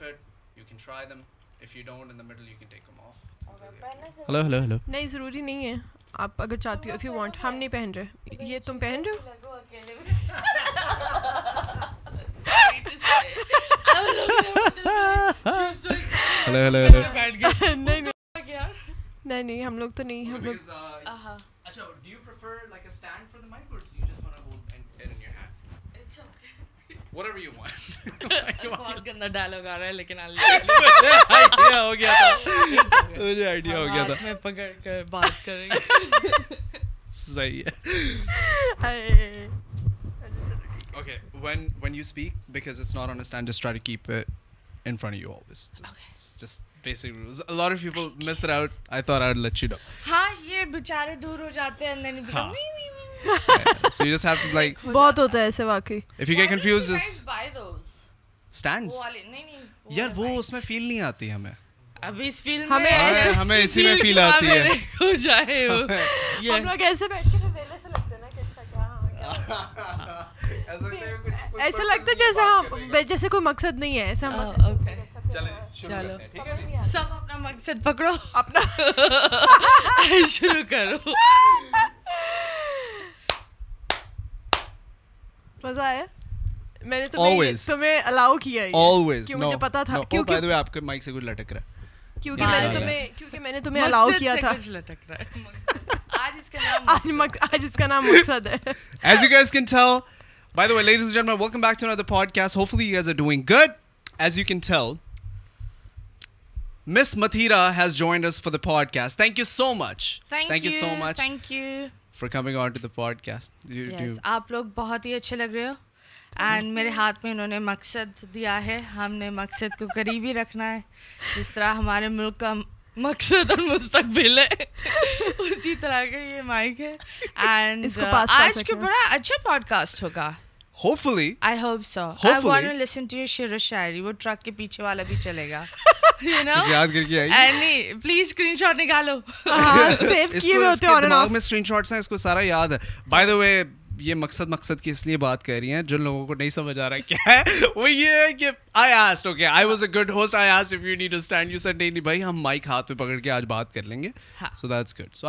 perfect. You you you can can try them. them If don't in the middle, take off. Hello, hello, hello. نہیں ضروی نہیں ہے آپ اگر چاہتی ہو اف یو وانٹ ہم نہیں پہن رہے یہ تم پہن رہے ہو نہیں نہیں ہم لوگ تو نہیں ہم ہیں whatever you want. Bahut ganda dialogue aa raha hai lekin I'll idea ho gaya tha. Mujhe idea ho gaya tha. Main pakad kar baat karenge. Sahi hai. Okay, when when you speak because it's not on a stand just try to keep it in front of you always. Just, okay. Just basic rules. A lot of people miss it out. I thought I'd let you know. Ha, ye bichare dur ho jate hain and then you become, فیل نہیں آتی ہمیں ایسا لگتا جیسا جیسے کوئی مقصد نہیں ہے ایسا مقصد پکڑو اپنا شروع کرو مزہ آیا میں نے تمہیں تمہیں الاؤ کیا ہے آلویز کیوں مجھے پتہ تھا کیوں بائی دی وے اپ کے مائک سے کچھ لٹک رہا ہے کیونکہ میں نے تمہیں کیونکہ میں نے تمہیں الاؤ کیا تھا مجھ سے لٹک رہا ہے آج اس کا نام آج آج اس کا نام مقصد ہے as you guys can tell by the way ladies and gentlemen welcome back to another podcast hopefully you guys are doing good as you can tell miss Mathira has joined for the podcast thank you so much thank you so much thank you for coming on to the podcast آپ لوگ بہت ہی اچھے لگ رہے ہو and میرے ہاتھ میں انہوں نے مقصد دیا ہے ہم نے مقصد کو قریبی رکھنا ہے جس طرح ہمارے ملک کا مقصد اور مستقبل ہے اسی طرح کا یہ مائک ہے اینڈ uh, آج کا بڑا اچھا پوڈ کاسٹ ہوگا hopefully I hope so I want listen to your شعر و شاعری وہ ٹرک کے پیچھے والا بھی چلے گا سارا یاد ہے بائی دا وے یہ مقصد مقصد کی اس لیے بات کر رہی ہیں جن لوگوں کو نہیں سمجھ آ رہا کیا ہے وہ یہ ہے کہ I was a good you mic ہاتھ پہ پکڑ کے آج بات کر لیں گے so that's good so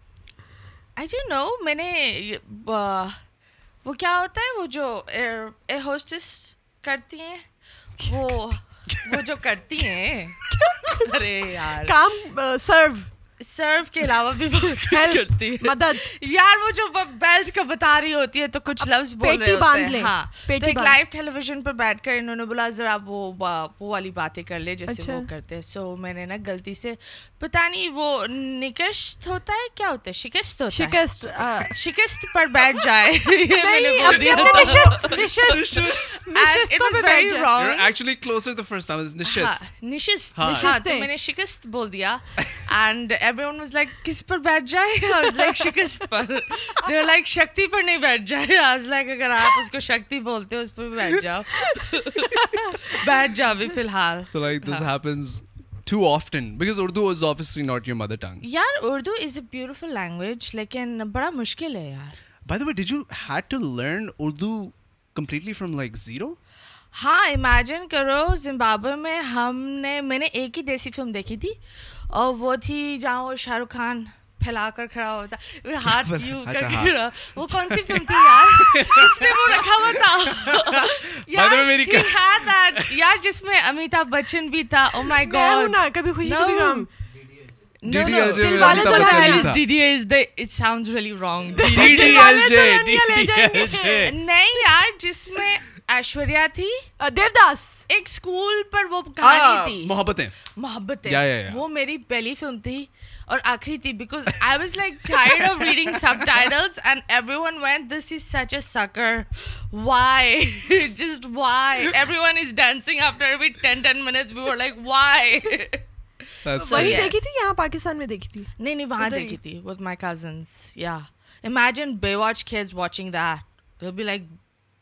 I you know میں نے وہ کیا ہوتا ہے وہ جو ہوسٹس کرتی ہیں وہ وہ جو کرتی ہیں ارے کام سرو سرو کے علاوہ بھی بہت کرتی ہے مدد یار وہ جو بیلٹ کا بتا رہی ہوتی ہے تو کچھ لفظ بول رہے ہوتے ہیں ہاں۔ تو ایک لائیو ٹیلی ویژن پر بیٹھ کر انہوں نے بولا ذرا وہ وہ والی باتیں کر لے جیسے اچھا۔ وہ کرتے ہیں سو میں نے نا غلطی سے پتا نہیں وہ نکشت ہوتا ہے کیا ہوتا ہے شکست ہوتا ہے شکست شکست پر بیٹھ جائے نشست میں نے شکست بول دیا اینڈ بڑا میں نے ایک ہی دیسی فلم دیکھی تھی اور وہ تھی جہاں وہ شاہ رخ خان پھیلا کر کھڑا ہوتا ہاتھ یوں اچھا، کر کے ہاں۔ وہ کون سی فلم تھی یار اس نے وہ رکھا ہوا تھا یار یار جس میں امیتابھ بچن بھی تھا او مائی گاڈ نا کبھی خوشی کبھی غم نہیں یار جس میں ایشوریا تھی دیوداس ایک اسکول پر وہ کہانی تھی محبتیں محبتیں وہ میری پہلی فلم تھی اور آخری تھی because I was like tired of reading subtitles and everyone when this is such a sucker why just why everyone is dancing after we ten ten minutes we were like why وہی دیکھی تھی یہاں پاکستان میں دیکھی تھی نہیں نہیں وہاں دیکھی تھی وتھ مائی کزنس یا امیجن بے واچ کھیز واچنگ دیٹ بی لائک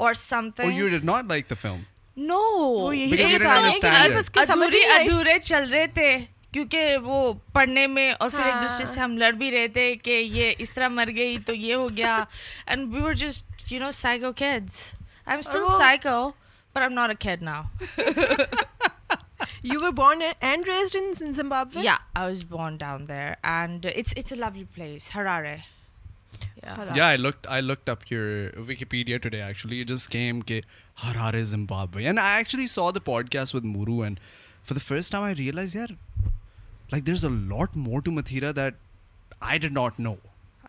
وہ پڑھنے میں اور پھر ایک دوسرے سے ہم لڑ بھی رہے تھے کہ یہ اس طرح مر گئی تو یہ ہو گیا place Harare first realise there is a lot more to Mathira that I ڈاٹ know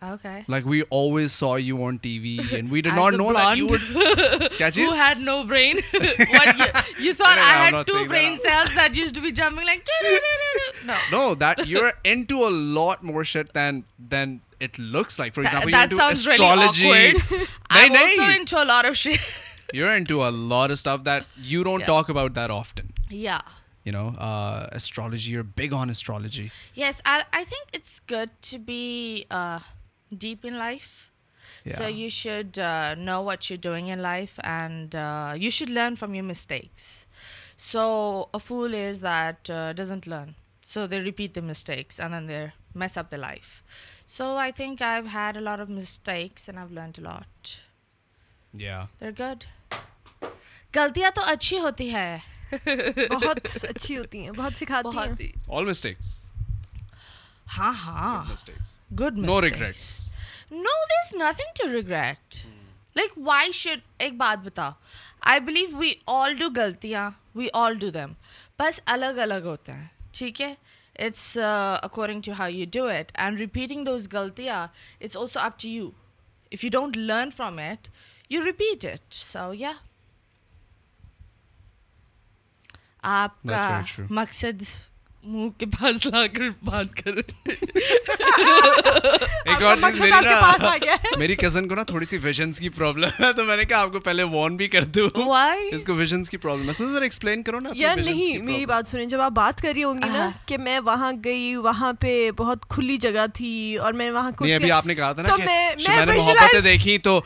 like waves so you want to waste of that you don't talk about nostalgia you big on nostalgia yes I think good to be deep in life so you should know what show doing in life and you should learn from you mistakes so is that doesn't learn so they repeat the mistakes mess up life so I think آفٹیکس گلطیاں تو اچھی ہوتی ہے ہاں ہاں good no regret no there is nothing to regret like why should ایک بات بتاؤ I believe we all do غلطیاں وی آل ڈو دیم بس الگ الگ ہوتے ہیں ٹھیک ہے it's according to how you do it and repeating those غلطیاں it's also up to you if you don't learn from it you repeat it so یا آپ کا مقصد منہ کے پاس لا کر بات میری کزن کو نا تھوڑی سی تو میں وہاں گئی وہاں پہ بہت کھلی جگہ تھی اور میں وہاں ابھی آپ نے کہا تھا نا میں نے محبتیں دیکھی تو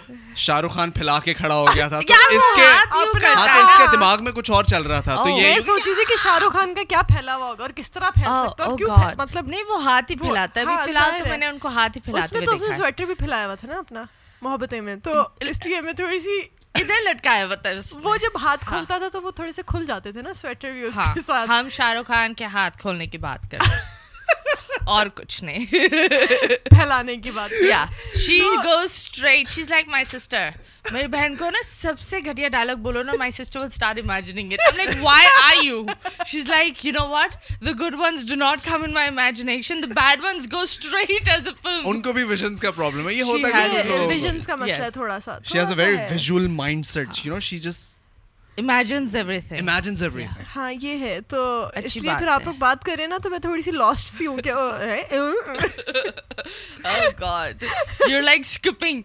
شاہ رخ خان پھیلا کے کھڑا ہو گیا تھا اس کے دماغ میں کچھ اور چل رہا تھا تو oh، یہ سوچی تھی کہ شاہ رخ خان کا کیا پھیلا ہوا ہوگا اور کس طرح oh, oh پھیل سکتا کیوں مطلب نہیں وہ ہاتھ ہی پھیلاتا ہے فی ہاں، الحال تو میں نے ان کو ہاتھ ہی پھیلا اس میں تو اس نے سویٹر بھی پھیلایا ہوا تھا نا اپنا محبت میں تو اس لیے میں تھوڑی سی ادھر لٹکایا ہوتا ہے وہ جب ہاتھ ہاں۔ کھولتا تھا تو وہ تھوڑے سے کھل جاتے تھے نا سویٹر بھی ہاں۔ ہم شاہ رخ خان کے ہاتھ کھولنے کی بات کریں اور کچھ نہیں پھیلانے کی بات یا she go straight she is like my sister میری بہن کو نا سب سے گھٹیا ڈائلگ بولو نا my sister will star imagining it I'm like why are you she is like you know what the good ones do not come in my imagination the bad ones go straight as a film ان کو بھی visions کا problem ہے یہ ہوتا ہے visions کا مسئلہ ہے تھوڑا سا she has a very visual mindset you know she just imagines everything imagines every ہاں یہ ہے تو اس لیے پھر آپ لوگ بات کر رہے ہیں نا تو میں تھوڑی سی لاسٹ سی ہوں کہ oh God you like skipping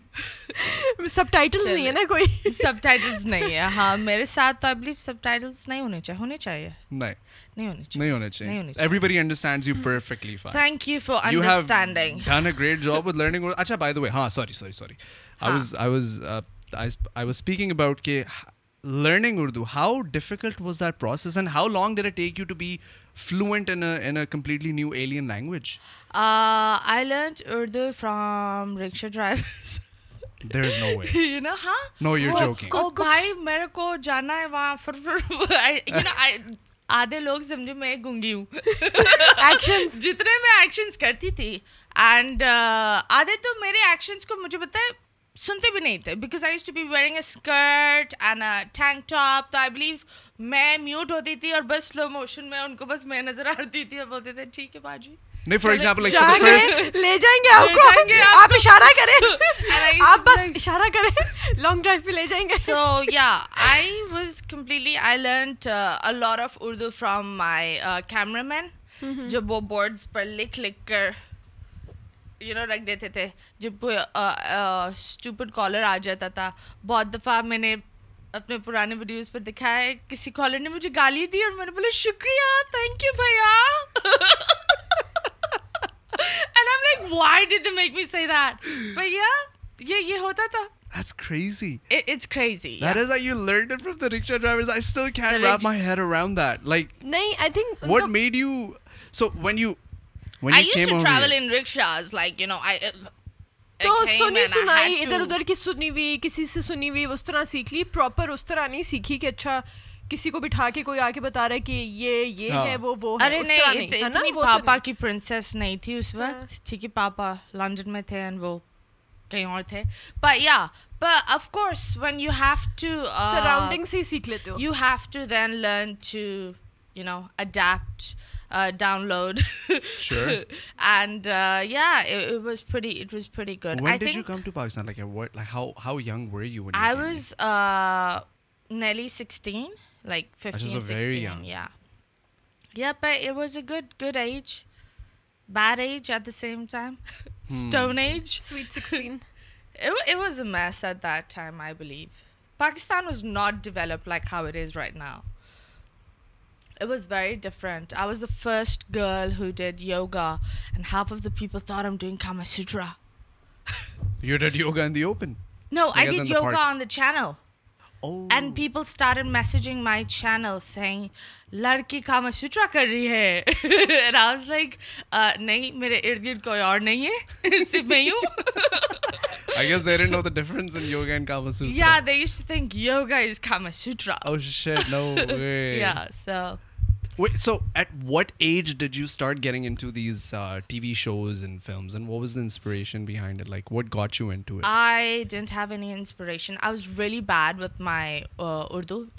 subtitles نہیں ہے نا کوئی سب ٹائٹلز نہیں ہے ہاں میرے ساتھ تو آئی بلیو سب ٹائٹلز نہیں ہونے چاہیے ہونے چاہیے نہیں نہیں ہونے چاہیے نہیں ہونے چاہیے everybody understands you perfectly fine thank you for understanding you have done a great job with learning اچھا بائے دی وے ہاں sorry sorry sorry I was I was I was speaking about کہ learning Urdu Urdu how how difficult was that process and long take you to be fluent completely new alien language I learn from rickshaw میرے کو جانا ہے وہاں آدھے آدھے لوگ میں میں گنگی ہوں جتنے ایکشنس ایکشنس کرتی تھی اینڈ تو میرے کو مجھے پتا ہے سنتے بھی نہیں تھے because I I use to be wearing a skirt and tank top تو بلیو میں میں میں میوٹ ہوتی تھی اور بس بس سلو موشن ان کو لانگ پہ لے جائیں گے مین uh, uh, mm-hmm. جو وہ بورڈ پر لکھ لکھ کر یو نو رکھ دیتے تھے جب اسٹوپڈ کالر آ جاتا تھا بہت دفعہ میں نے اپنے پرانے ویڈیوز پر دکھایا ہے کسی کالر نے مجھے گالی دی اور میں نے بولا شکریہ تھینک یو بھیا and When I used to travel here, in rickshaws, like you know, I. Uh, تو سنی سنائی ادھر ادھر کی سنی ہوئی کسی سے سنی ہوئی اس طرح سیکھ لی پراپر اس طرح نہیں سیکھی کہ اچھا کسی کو بٹھا کے کوئی آ کے بتا رہا ہے کہ یہ یہ ہاں۔ ہے وہ وہ ہے ارے پاپا کی پرنسس نہیں تھی اس ہاں۔ وقت ٹھیک ہے پاپا لنڈن میں تھے اینڈ وہ کہیں اور تھے پر یا پر of course when you have to surrounding سے سیکھ لیتے ہو you have to then learn to you know adapt download and وزی was a گج bad age at the same time agent was a mess time I believe Pakistan was not develop like how is right now first girl ہے نہیں ہے really bad what my Urdu's like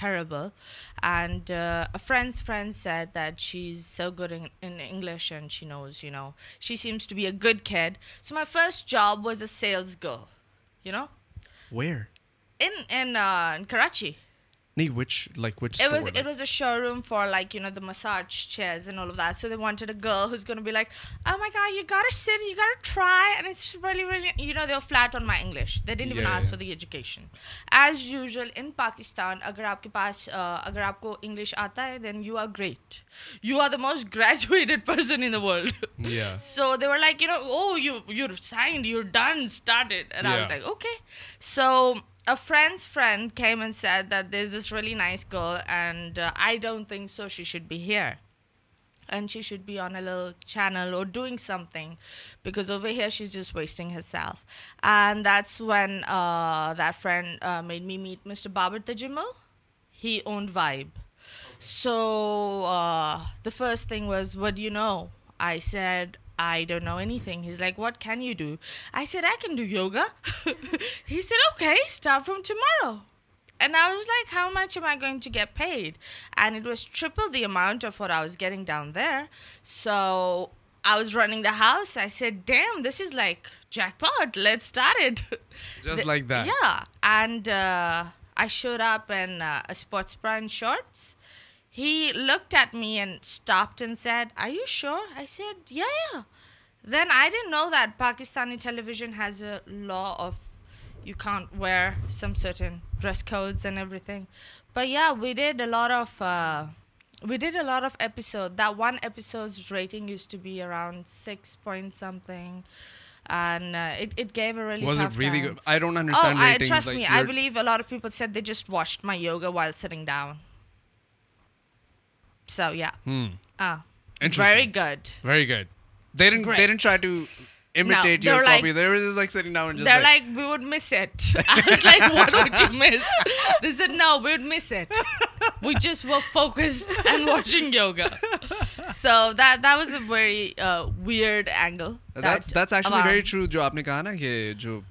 terrible that شیزنگ and she knows you know she seems to be a good head so my first job was a sales girl Karachi showroom for a massage چیز so wanted English education as usual in Pakistan اگر آپ کے پاس اگر آپ کو English آتا ہے then you are great you are the most graduated person in دالڈ so they word like you know oh you you signed you ڈنڈنڈ okay so a friend's friend came and said that there's this really nice girl, and uh, I don't think so, she should be here. And she should be on a little channel or doing something, because over here she's just wasting herself. And that's when uh, that friend uh, made me meet Mr. Babar Tajimal. He owned Vibe. So the first thing was, what do you know? I said, I don't know anything. He's like, what can you do? I said, I can do yoga. He said, okay, start from tomorrow. And I was like, how much am I going to get paid? And it was triple the amount of what I was getting down there. So I was running the house. I said, damn, this is like jackpot. Let's start it. Just like that. Yeah. And uh, I showed up in uh, a sports bra and shorts. He looked at me and stopped and said, "Are you sure?" I said, yeah. Then I didn't know that Pakistani television has a law of you can't wear some certain dress codes and everything. But yeah, we did a lot of uh, episode. That one episode's rating used to be around 6 point something. And uh, it gave a really tough time. Was it really good? I don't understand oh, ratings. Trust me, I believe a lot of people said they just watched my yoga while sitting down. جو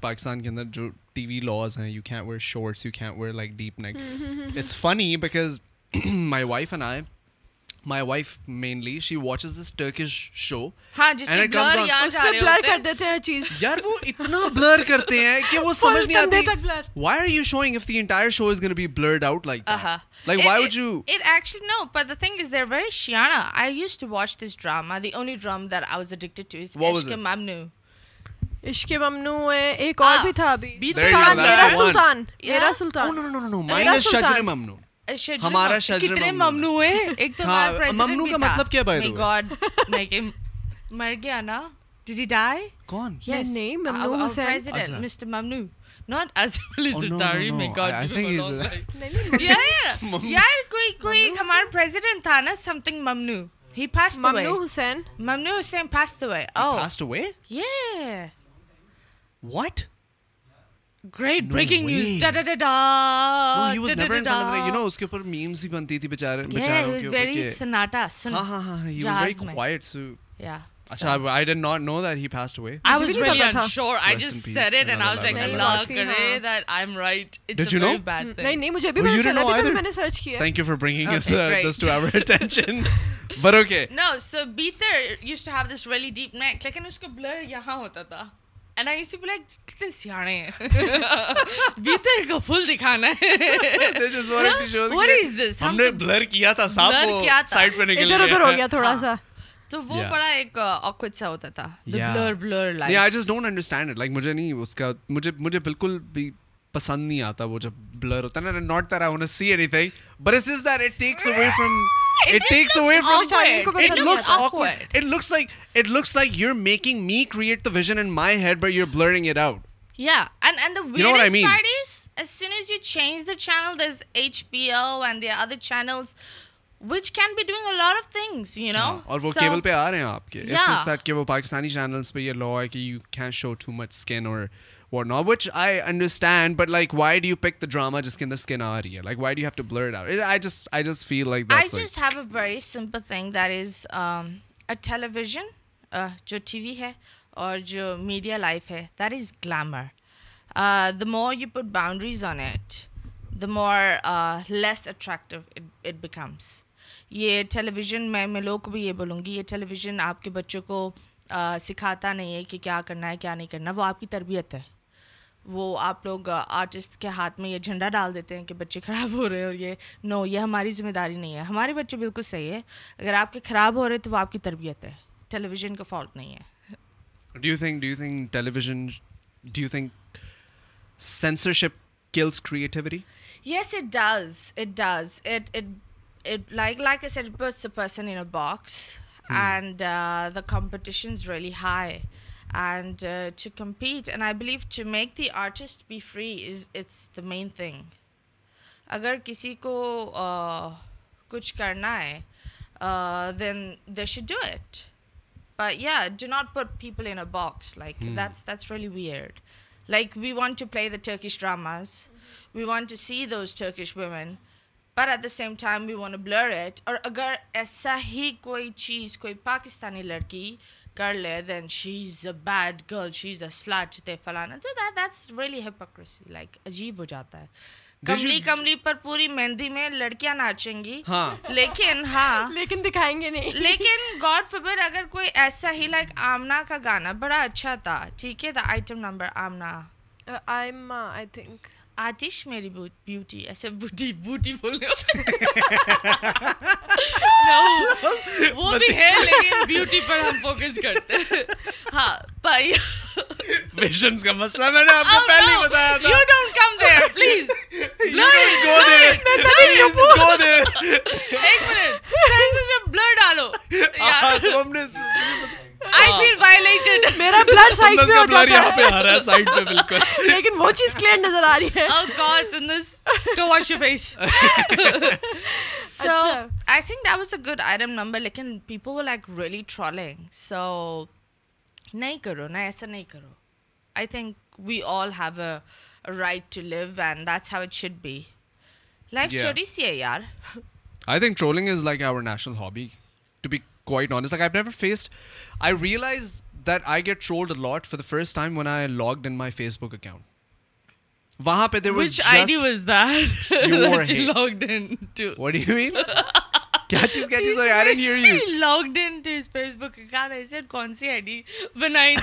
پاکستان کے اندر جو T we lose ہیں my wife mainly she watch is is is this this Turkish show show blur blur کر دیتے ہیں ہیں چیز یار وہ وہ اتنا کرتے کہ سمجھ نہیں آتی why why are you you showing if the the the entire gun be blurred out like like with it actually no but thing they very شیانا I I to to only that was addicted عشق عشق ممنوع ممنوع ہے ایک اور بھی تھا ابھی میرا سلطان میرا سلطان نو نو نو نو مائنس شجر ممنوع ہمارا ممنوع ہے ایک تو ممنوع کا مطلب کیا بھائی گاڈ مر گیا نا ڈیڈ ہی ڈائی کون نہیں ممنوع حسین مسٹر ممنوع not as well as oh, God, I, I think he's yeah, yeah. yeah, koi, koi, Hamar president tha na, something Mamnu. He passed away. Mamnu Hussain. Mamnu Hussain passed away. Oh. passed away? Yeah. What? Great breaking news no he was never in front of you اس کے اوپر memes بھی بنتی تھی بیچارے بیچاروں کے اوپر ویری ویری ویری سناٹا سن ہاں ہاں ہاں he he was was was quite so so یا اچھا I I I I I not know know that that passed away just said it and like کرے M right it's bad thing نہیں نہیں مجھے ابھی پتہ چلا تو میں نے سرچ کیا تھینک یو فار برنگنگ اس اس this this to to our attention but okay better used have deep neck لیکن کا بلر یہاں ہوتا تھا اینڈ آئی بی لائک کتنے سیاڑے ہیں دکھانا ہے what is this ہم نے بلر کیا تھا کو سائیڈ پہ نکل گیا ادھر ادھر ہو تھوڑا سا تو وہ بڑا ایک خود سا ہوتا تھا بلر بلر لائک لائک نہیں نہیں I just don't understand it مجھے مجھے مجھے اس کا بالکل بھی پسند نہیں آتا وہ جب بلر ہوتا ہے نا کے ٹیلی ویژن جو ٹی وی ہے اور جو میڈیا لائف ہے that is glamour the more you put boundaries on it the more less attractive it becomes یہ ویژن میں میں لوگ کو بھی یہ بولوں گی یہ ٹیلی ویژن آپ کے بچوں کو سکھاتا نہیں ہے کہ کیا کرنا ہے کیا نہیں کرنا وہ آپ کی تربیت ہے وہ آپ لوگ آرٹسٹ کے ہاتھ میں یہ جھنڈا ڈال دیتے ہیں کہ بچے خراب ہو رہے ہیں اور یہ نو یہ ہماری ذمہ داری نہیں ہے ہمارے بچے بالکل صحیح ہے اگر آپ کے خراب ہو رہے تو وہ آپ کی تربیت ہے ٹیلی ویژن کا فالٹ نہیں ہے box and the competition and to compete and I believe to make the artist be free is it's the main thing اگر کسی کو کچھ کرنا ہے then they should do it یا do not put people in a box like that's that's really weird like we want to play the Turkish dramas we want to see those Turkish women پر at the same time we want blur it اور اگر ایسا ہی کوئی چیز کوئی پاکستانی لڑکی کر لے then she is a bad girl she is a slut تے فلانا تو that that's really hypocrisy like عجیب ہو جاتا ہے کملی کملی پر پوری مہندی میں لڑکیاں ناچیں گی لیکن ہاں لیکن دکھائیں گے نہیں لیکن گاڈ فبر اگر کوئی ایسا ہی لائک آمنا کا گانا بڑا اچھا تھا ٹھیک ہے دا آئٹم نمبر آمنا آئی آتش میری بیوٹی ایسے بوٹی بوٹی بول رہے ہو وہ بھی مطلب- ہے لیکن بیوٹی پر ہم فوکس کرتے ہیں ہاں بھائی کا مسئلہ میں میں نے آپ کو oh, پہلے بتایا تھا you don't come please blur go go تبھی چپ ہوں ایک منٹ جب بلڈ ڈالو لیکن وہ چیز کلیئر نظر آ رہی ہے so I was number people like really trolling so نہیں کرو نہیں ایسا نہیں کرو I think we all have right to love and should be like trolling habit realise that I face book account وہاں پہ لاک ڈن ٹوٹ لاک ڈنس بک کون سی آئی ڈی نہیں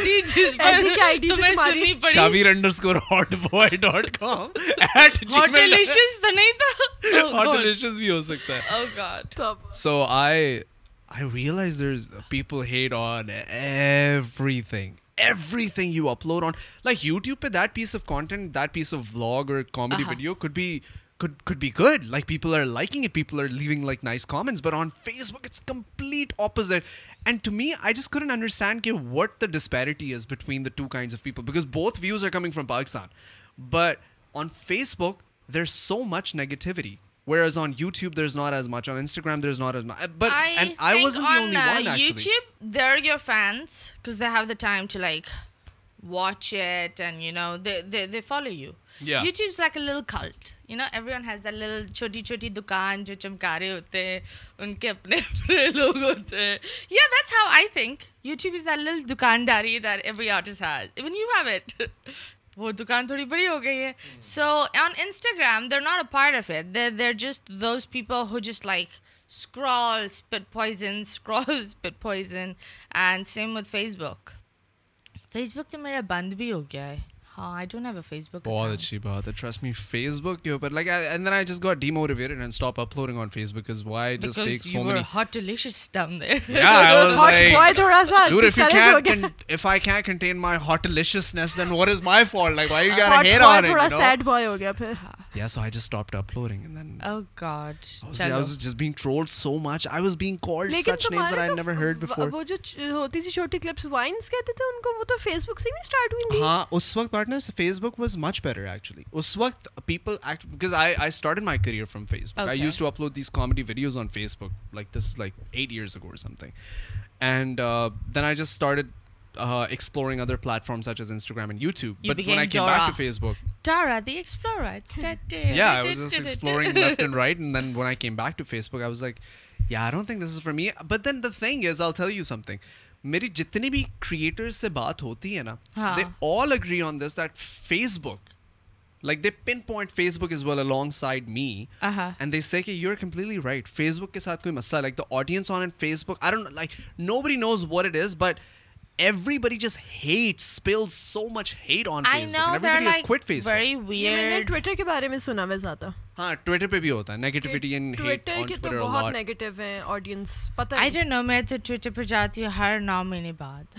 تھا so I realise people hate on every thing everything you upload on like YouTube, that piece of content, that piece of vlog or comedy uh-huh. video could be good. Like people are liking it. People are leaving like nice comments, but on Facebook, it's complete opposite. And to me, I just couldn't understand what the disparity is between the two kinds of people, because both views are coming from Pakistan, but on Facebook, there's so much negativity. جو چمکارے ہوتے ان کے اپنے لوگ ہوتے وہ دکان تھوڑی بڑی ہو گئی ہے so on Instagram there not a part of it there there just those people who just like scroll put poison scroll put poison and same with Facebook Facebook تو میرا بند بھی ہو گیا ہے I don't have a Facebook بہت اچھی بات ہے ٹرسٹ می فیس بک کے اوپر like and then I just got demotivated and stop uploading on Facebook is why I just take so many hot delicious down there یا I was like why تھوڑا سا ڈور if you can if I can contain my hot deliciousness then what is my fault like why you got a hair on it تھوڑا sad boy ہو گیا پھر ہاں yeah so i just stopped uploading and then oh god i was, I was just being trolled so much i was being called Lekin such names that i never heard before wo jo hoti thi shorty clips vines kehte the unko wo to facebook se nahi start hui thi ha us waqt partners facebook was much better actually us waqt people act because i i started my career from facebook okay. i used to upload these comedy videos on facebook like this like 8 years ago or something and uh then i just started uh exploring other platforms such as instagram and youtube you but when i came Dora. back to facebook Dara the Explorer. yeah, I was just exploring left and right. And then when I came back to Facebook, I was like, yeah, I don't think this is for me. But then the thing is, I'll tell you something. میری جتنی بھی creator سے بات ہوتی ہے نا they all agree on this that Facebook like they pinpoint Facebook is well alongside me and they see کہ you are completely right Facebook کے ساتھ کوئی مسئلہ like the audience on and Facebook I don't like nobody knows what it is but I just hate so much hate aunt face Twitter کے بارے میں سنا میں جاتا ہاں ٹویٹر پہ بھی ہوتا ہے بہت نیگیٹو ہے آڈینس پتا میں تو ٹویٹر پہ جاتی ہوں ہر نو مہینے بعد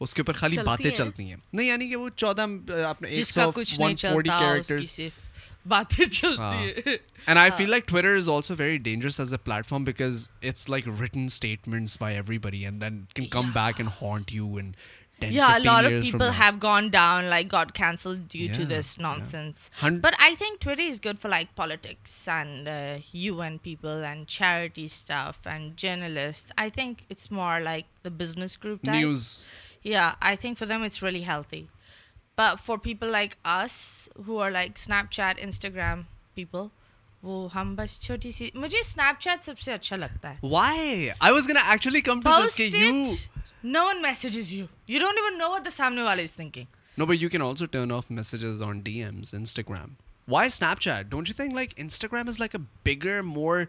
اس کے اوپر خالی باتیں چلتی ہیں نہیں یعنی کہ وہ چودہ چلتی ہاں۔ ہاں۔ Yeah, I think for them it's really healthy. But for people like us who are like Snapchat, Instagram people, Why? I was gonna actually come to Post this it, you no one messages you. You don't even know what the Samnewala is thinking. No, but you can also turn off messages on DMs, Instagram. Why Snapchat? Don't you think like Instagram is like a bigger, more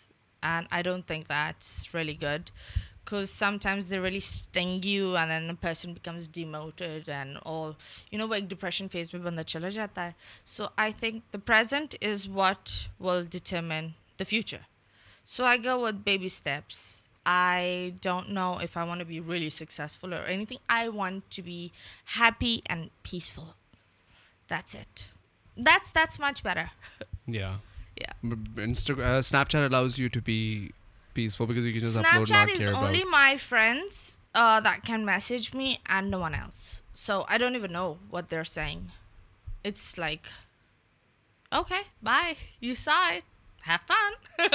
and I don't think that's really good because sometimes the really stingy person becomes demoted and you know وہ ایک depression phase میں بندہ چلا جاتا ہے so I think the present is what will determine the future so I go with baby steps I don't know if I وانلی successful or anything I want to be happy and peaceful that's it that's that's much better my friend then message me and no one else so I don't know what there say it's like okay bye you سار سب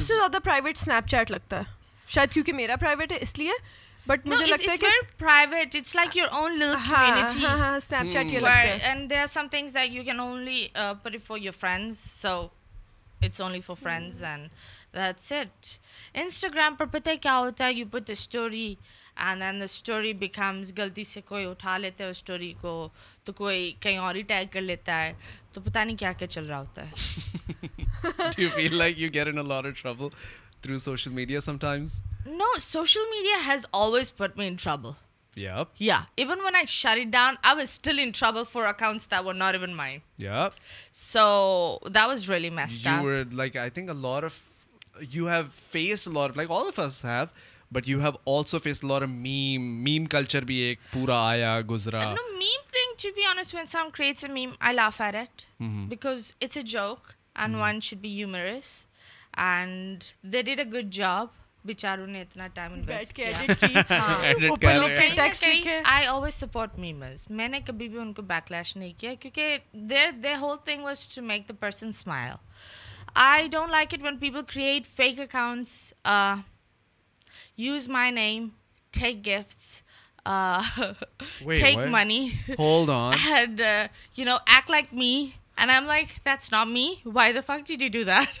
سے زیادہ شاید کیونکہ میرا private ہے اس لیے but مجھے لگتا ہے کہ private it's it's like your your own little community ہاں ہاں اسنیپ چیٹ یہ لگتا ہے and and there some things that you can only only put it for for friends friends so that's Instagram پر پتہ کیا ہوتا ہے یو پٹ اسٹوری بیکمز غلطی سے کوئی اٹھا لیتا ہے اسٹوری کو تو کوئی کہیں اور ہی ٹیگ کر لیتا ہے تو پتہ نہیں کیا کیا چل رہا ہوتا ہے through social media sometimes? No, social media has always put me in trouble. Yep. Yeah. Even when I shut it down, I was still in trouble for accounts that were not even mine. Yep. So that was really messed you up. You were like, I think a lot of, you have faced a lot of, like all of us have, but you have also faced a lot of meme, meme culture bhi ek pura aya guzra. No, meme thing, to be honest, when someone creates a meme, I laugh at it mm-hmm. because it's a joke and mm-hmm. one should be humorous. And they did a good job بیچاروں نے اتنا time invest کیا I always support memes میں نے کبھی بھی ان کو back lash نہیں کیا کیونکہ there they whole thing was to make the person smile I don't like it when people create fake accounts use my name take gifts take money you know act like me and I am like that's not me why the they do that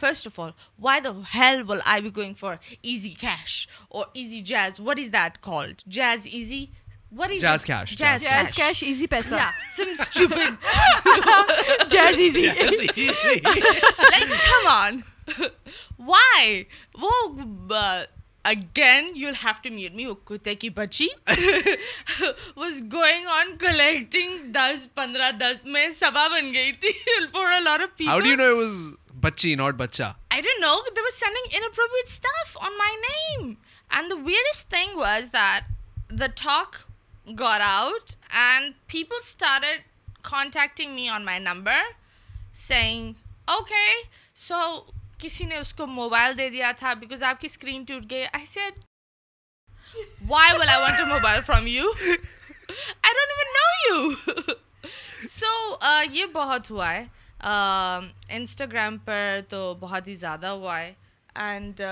first of all why the hell will I be going for easy cash اور easy Gs what is that called Gs easy what کیشی پیسے جیز easy why وہ again you have to meet میتے کی بچی دس میں wears thing was the talk گور out and people saying okay so کسی نے اس کو موبائل دے دیا تھا بیکاز آپ کی اسکرین ٹوٹ گئی I I I why will want mobile from you you don't even know so یہ بہت ہوا ہے انسٹاگرام um, پر تو بہت ہی زیادہ ہوا ہے and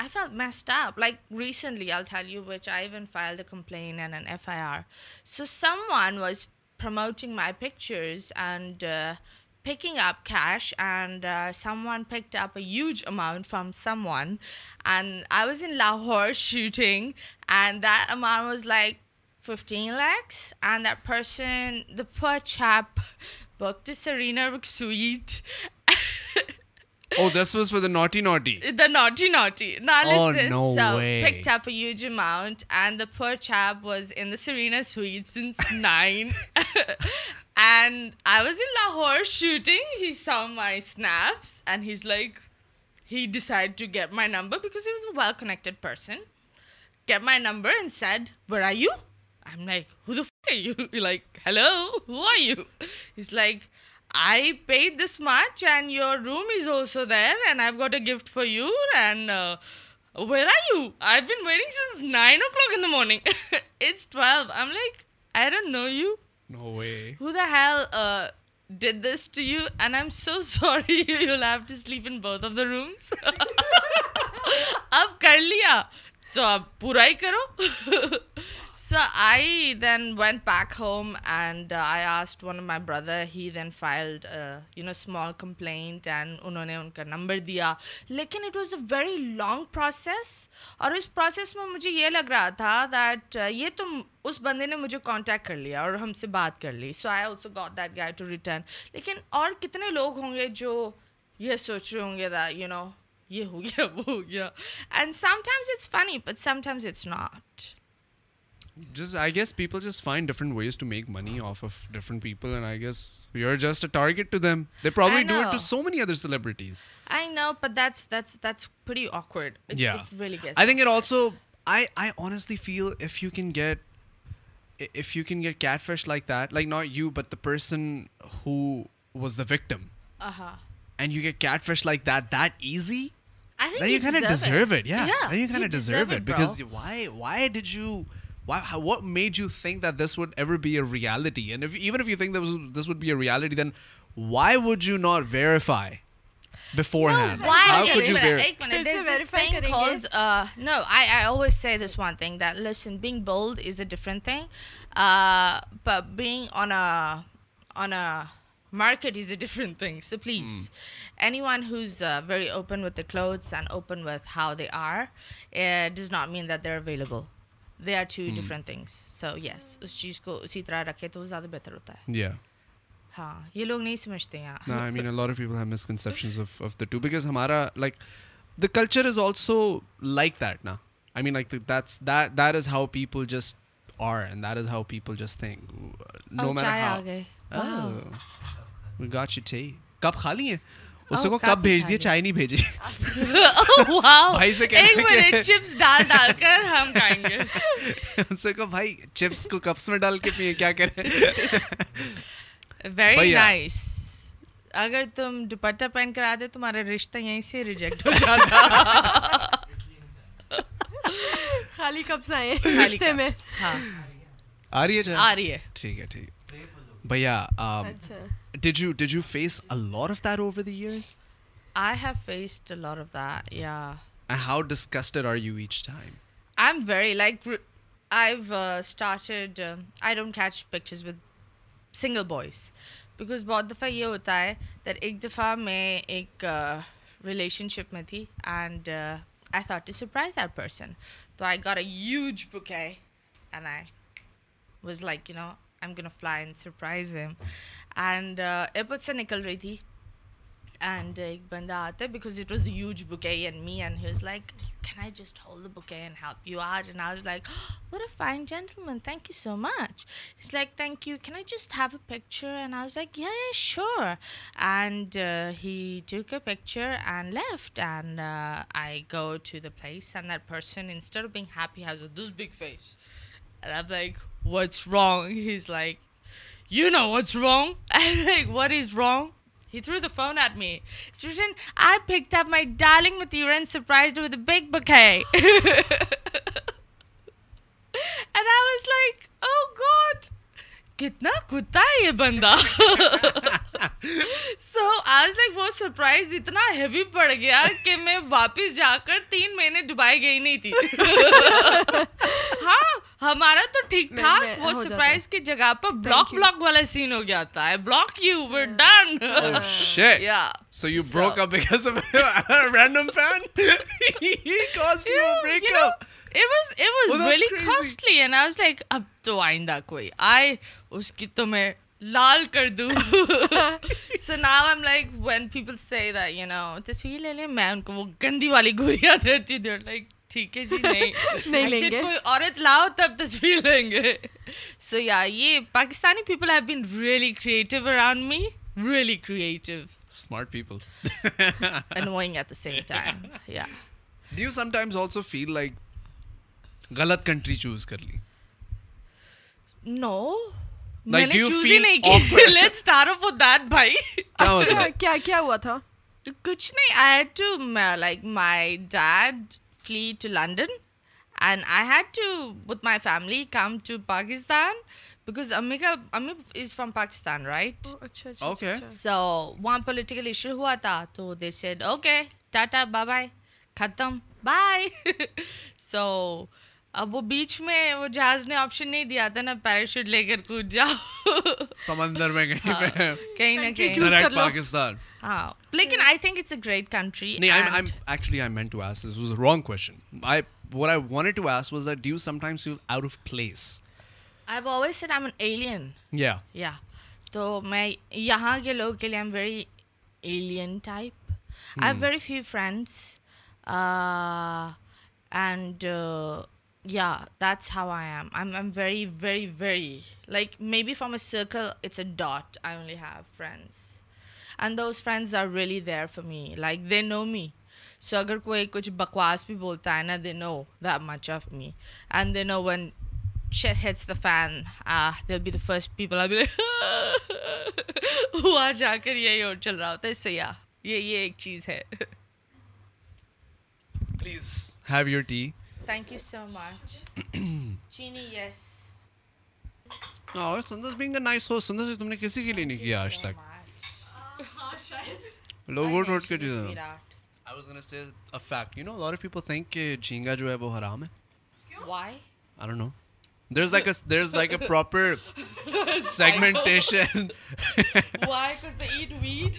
I felt messed up. Like recently, I'll tell you, which I even filed a complaint and an FIR. So someone was promoting my pictures and uh, picking up cash, and uh, someone picked up a huge amount from someone, and I was in Lahore shooting, and that amount was like 15 lakhs, and that person, the poor chap, booked a Serena suite not نوٹنٹ Serena ہور shooting سا my اسپس like to get my number because well connected person get my number and said what I you I who I paid this much and your room is also there and I got a gift for you and where are you I been waiting since nine o'clock in the morning it's twelve I am like I don't know you who the hell did this to you and I am so sorry you you have to sleep in بہت of the rooms اب کر لیا تو اب پورا ہی کرو so I then went back home and I asked one my brother he then filed you know small complaint and انہوں نے ان کا نمبر دیا لیکن it was a very long process اور اس پروسیس میں مجھے یہ لگ رہا تھا دیٹ یہ تو اس بندے نے مجھے کانٹیکٹ کر لیا اور ہم سے بات کر لی so I also got that گی ٹو ریٹرن لیکن اور کتنے لوگ ہوں گے جو یہ سوچ رہے ہوں گے یو نو یہ ہو گیا وہ ہو گیا and sometimes it's funny but sometimes it's not Just, I guess people just find different ways to make money off of different people, and I guess you're just a target to them. They probably do it to so many other celebrities. I know, but that's pretty awkward. It really gets. I think awkward. It also. I honestly feel if you can get catfished like that, like not you, but the person who was the victim, uh-huh. and you get catfished like that easy. I think then you kind of deserve it. Yeah. Then you kind of deserve it because why did you please anyone ہیزن with open what how they are does not mean that there available they are two mm. different things so yes اس چیز کو اسی طرح رکھے تو زیادہ بہتر ہوتا ہے yeah ہاں یہ لوگ نہیں سمجھتے ہیں نا I mean lot of people have misconceptions of of the to because ہمارا like the culture is also like that نا I mean like that's that is how people just are and that is how people just think no man آ گئے گاچ ٹھیک کب خالی ہیں اس کو کب بھیج دیے چائے نہیں بھیجی بھائی سے چپس ڈال ڈال کر ہم ان سے کہا بھائی چپس کو کپس میں ڈال کے پیے کیا کریں ویری نائس اگر تم دوپٹہ پہن کر آ دے تمہارا رشتہ یہیں سے ریجیکٹ ہو جاتا خالی کپس آئے رشتے میں آ رہی ہے آ رہی ہے ٹھیک ہے ٹھیک ہے ایک دفعہ میں ایک ریلیشن شپ میں تھی اینڈ پرسن تو آئی کن او فلائیڈ سرپرائز ایم اینڈ ایپت سے نکل رہی تھی اینڈ ایک بندہ آتا ہے because it was a huge بکی and me and he like can I just hold the book help you are and I was like we a fine gentleman thank you so much like thank you can I just have a picture and I was like yeah yes sure and he take a picture and left and I go to the place and that person انسٹر being happy has a this big face like what's wrong like you know what's wrong I what is wrong he threw the phone at میری darling مت یونیپ و bag book I was like کتنا کتا ہے یہ بندہ سو آج لائک سرپرائز اتنا ہیوی پڑ گیا کہ میں واپس جا کر تین مہینے گئی نہیں تھی ہاں ہمارا تو ٹھیک ٹھاک وہ سرپرائز کی جگہ پر بلاک بلاک والا سین ہو گیا تھا بلاک یو ڈن اب تو آئندہ کوئی اس کی تو میں لال کر دوں so now I'm like when people سے تصویر لے لیں میں ان کو وہ گندی والی گوریا دیتی دیر لائک ٹھیک ہے جی نہیں لیں گے کوئی عورت لاؤ تب تصویر لیں گے سو یا یہ Pakistani people have been really creative around me really creative smart people annoying at the same time yeah do you sometimes also feel like غلط کنٹری چوز کر لی نو کچھ نہیں امی از فرام سو وہاں political issue ہوا تھا تو they said okay Tata bye ختم بائے سو اب وہ بیچ میں وہ جہاز نے آپشن نہیں دیا تھا نا پیراشوٹ لے کر کود جاؤ سمندر میں کہیں ہاں، پہ کہیں نہ کہیں پاکستان ہاں لیکن I I I I think it's a great country نہیں I'm actually meant to ask this was wrong question تو میں یہاں کے لوگوں کے لیے I I am very very alien type have few friends and yeah that's how I am I am very very very like me be form I circle it's a dot I only have friends and this friends are really rear for me like they know me so اگر کوئی کچھ بکواس بھی بولتا ہے نا they know the much of me and they know one shade hates the fan be the first people وہاں جا کر یہی اور چل رہا ہوتا ہے سیاح یہ ایک چیز ہے please have your tea thank you so much. Chini, yes. اور Sundus being a nice host Sundus تم نے کسی کے لیے نہیں کیا آج تک ہاں شاید لوگ ووٹ ووٹ کے جو I was gonna say a fact you know a lot of people think کہ جھینگا جو ہے وہ حرام ہے why I don't know there's like a there's like a proper segmentation why because they eat weed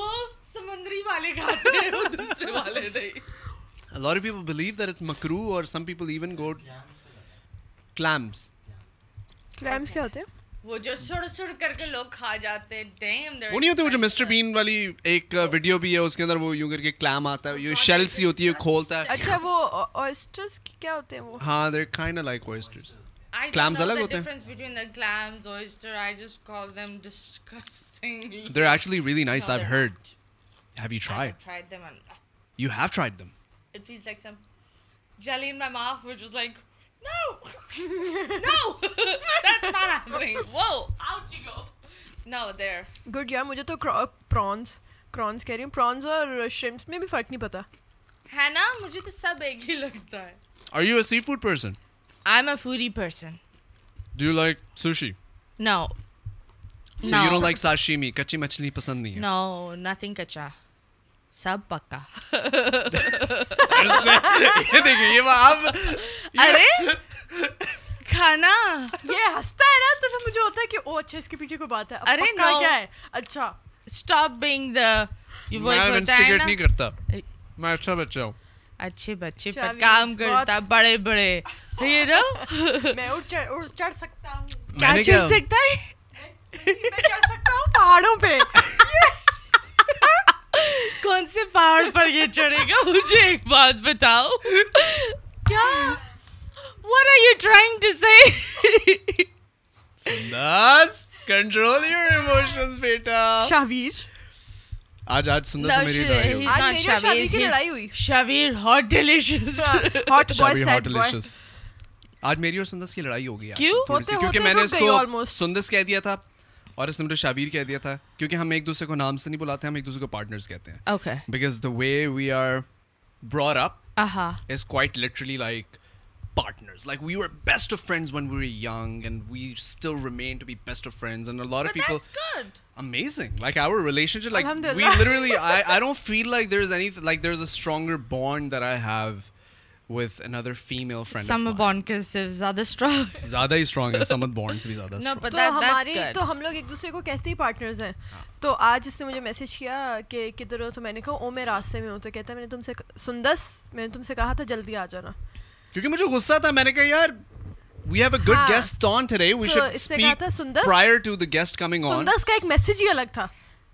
well سمندری والے کھاتے ہیں اور دوسرے والے نہیں A lot of people believe that it's makru or some people even go clams. Clams کیا ہوتے ہیں؟ وہ جو سڑ سڑ کر کے لوگ کھا جاتے ہیں ڈیم وہ نہیں ہوتے وہ جو مسٹر بین والی ایک ویڈیو uh, بھی ہے اس کے اندر وہ یوں کر کے کلام آتا ہے یہ شیل سی ہوتی ہے کھولتا ہے اچھا وہ اوئسٹرز کیا ہوتے ہیں وہ ہاں they kind like oysters clams الگ ہوتے ہیں difference between the clams oyster I just call them disgusting they are actually really nice I have heard Have you tried? I've tried them. And, uh, you have tried them. It feels like some jelly in my mouth, which is like, no, no, that's not happening. Whoa, out you go. No, there. Good, yeah. Mujhe to cr- uh, prawns, prawns. Keh rahi prawns aur uh, shrimps mein bhi fark nahi pata. Hai na? Mujhe to sab ek hi lagta hai. Are you a seafood person? I'm a foodie person. Do you like sushi? No. So no. you don't like sashimi? Kachi machli pasand nahi hai. No, nothing kacha. سب پکا یہ ہنستا ہے اچھے بچے کام کرتا بڑے بڑے پہاڑوں پہ کون سے پہاڑ پر یہ چڑھے گا مجھے ایک بات بتاؤ کیا کنٹرول یور بیٹا شاویر آج آج میری اور سندس کی لڑائی ہو گیا کیونکہ میں نے سندس کہہ دیا تھا اور اس نے مجھے شابیر کہہ دیا تھا کیونکہ ہم ایک دوسرے کو نام سے نہیں بلاتے ہیں because the way we are up is quite literally like with another female friend سمر بانڈ کے سب زیادہ سٹرانگ زیادہ ہی سٹرانگ ہے سمر بانڈ سے بھی زیادہ سٹرانگ تو ہماری تو ہم لوگ ایک دوسرے کو کہتے ہی پارٹنرز ہیں تو آج اس نے مجھے میسج کیا کہ کدھر ہو تو میں نے کہا او میں راستے میں ہوں تو کہتا ہے میں نے تم سے سندس میں نے تم سے کہا تھا جلدی آ جانا کیونکہ مجھے غصہ تھا میں نے کہا یار we have a good guest on today we should speak prior to the guest coming on سندس کا ایک میسج ہی الگ تھا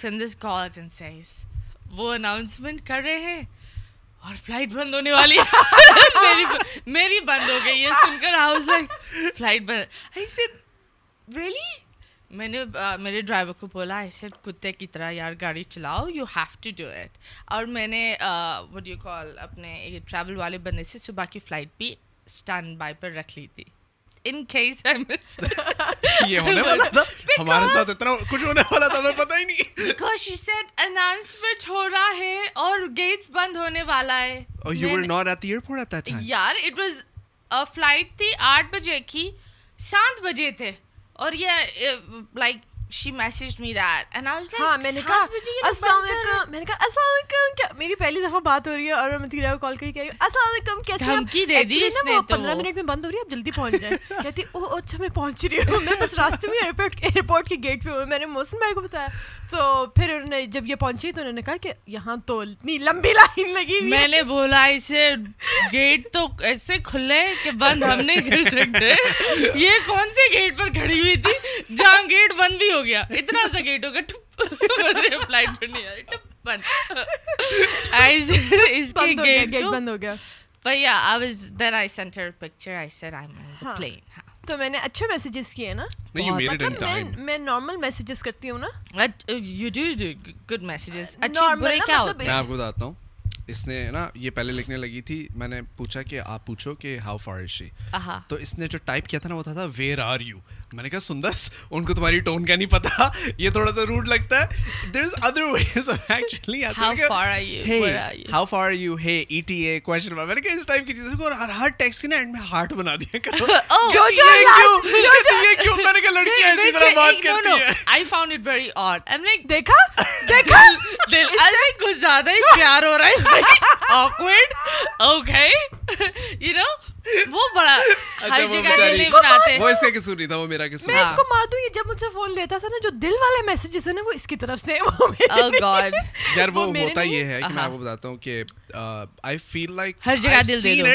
سندس کالز ان سیز وہ اناؤنسمنٹ کر رہے ہیں اور فلائٹ بند ہونے والی میری بند ہو گئی ہے سن کر لائک فلائٹ بند ایسے ریلی میں نے میرے ڈرائیور کو بولا ایسے کتے کی طرح یار گاڑی چلاؤ you have to do it اور میں نے وٹ یو کال اپنے ٹریول والے بندے سے صبح کی فلائٹ بھی اسٹینڈ بائی پر رکھ لی تھی ان کیس ہے مس یہ ہونے والا تھا ہمارے ساتھ اتنا کچھ ہونے والا تھا ہمیں پتہ ہی نہیں بیکاز شی سیڈ اناؤنسمنٹ ہو رہا ہے اور گیٹس بند ہونے والا ہے اور you were not at the airport at that time یار اٹ واز ا فلائٹ تھی 8 بجے کی 7 بجے تھے اور یہ like she message me that and I was like ہاں میں نے کہا السلام علیکم میں نے کہا السلام علیکم کیا میری پہلی دفعہ بات ہو رہی ہے اور میں متیرا کو کال کر کے کہہ رہی ہوں السلام علیکم کیسے دھمکی دے دی اس نے تو 15 منٹ میں بند ہو رہی ہے اب جلدی پہنچ جائیں کہتی او اچھا میں پہنچ رہی ہوں میں بس راستے میں ایئرپورٹ ایئرپورٹ کے گیٹ پہ ہوں میں نے محسن بھائی کو بتایا تو پھر انہوں نے جب یہ پہنچی تو انہوں نے کہا کہ یہاں تو اتنی لمبی لائن لگی میں نے بولا اسے گیٹ تو ایسے کھلے کہ بند ہم نہیں کر سکتے یہ کون سے گیٹ پر کھڑی ہوئی تھی جہاں گیٹ بند بھی ہو گیا اتنا میں آپ کو بتاتا ہوں اس نے لکھنے لگی تھی میں نے پوچھا کہ آپ پوچھو کہ ہاؤ فار تو اس نے جو ٹائپ کیا تھا نا وہ تھا ویئر آر یو میں نے کہا سندس ان کو تمہاری ٹون کا نہیں پتا یہ تھوڑا سا روڈ لگتا ہے there is other ways actually how far are you ہے ای ٹی اے کوشچن میں نے کہا اس ٹائپ کی چیزوں کو ہر ہر ٹیکسٹ نے اینڈ میں ہارٹ بنا دیا کرو جو جو یہ کیوں میں نے کہا لڑکی ایسی طرح بات کرتی ہے I found it very odd I am like دیکھا دیکھا دل از لائک کچھ زیادہ ہی پیار ہو رہا ہے اوکورڈ اوکے یو نو وہ بڑا وہ اس کے قصور نہیں تھا وہ میرا قصور میں اس کو مار دوں یہ جب مجھ سے فون لیتا تھا نا جو دل والے میسیجز ہیں نا وہ اس کی طرف سے وہ میرے یار وہ ہوتا یہ ہے کہ میں آپ کو بتاتا ہوں کہ آئی فیل لائک ہر جگہ دل دے دوں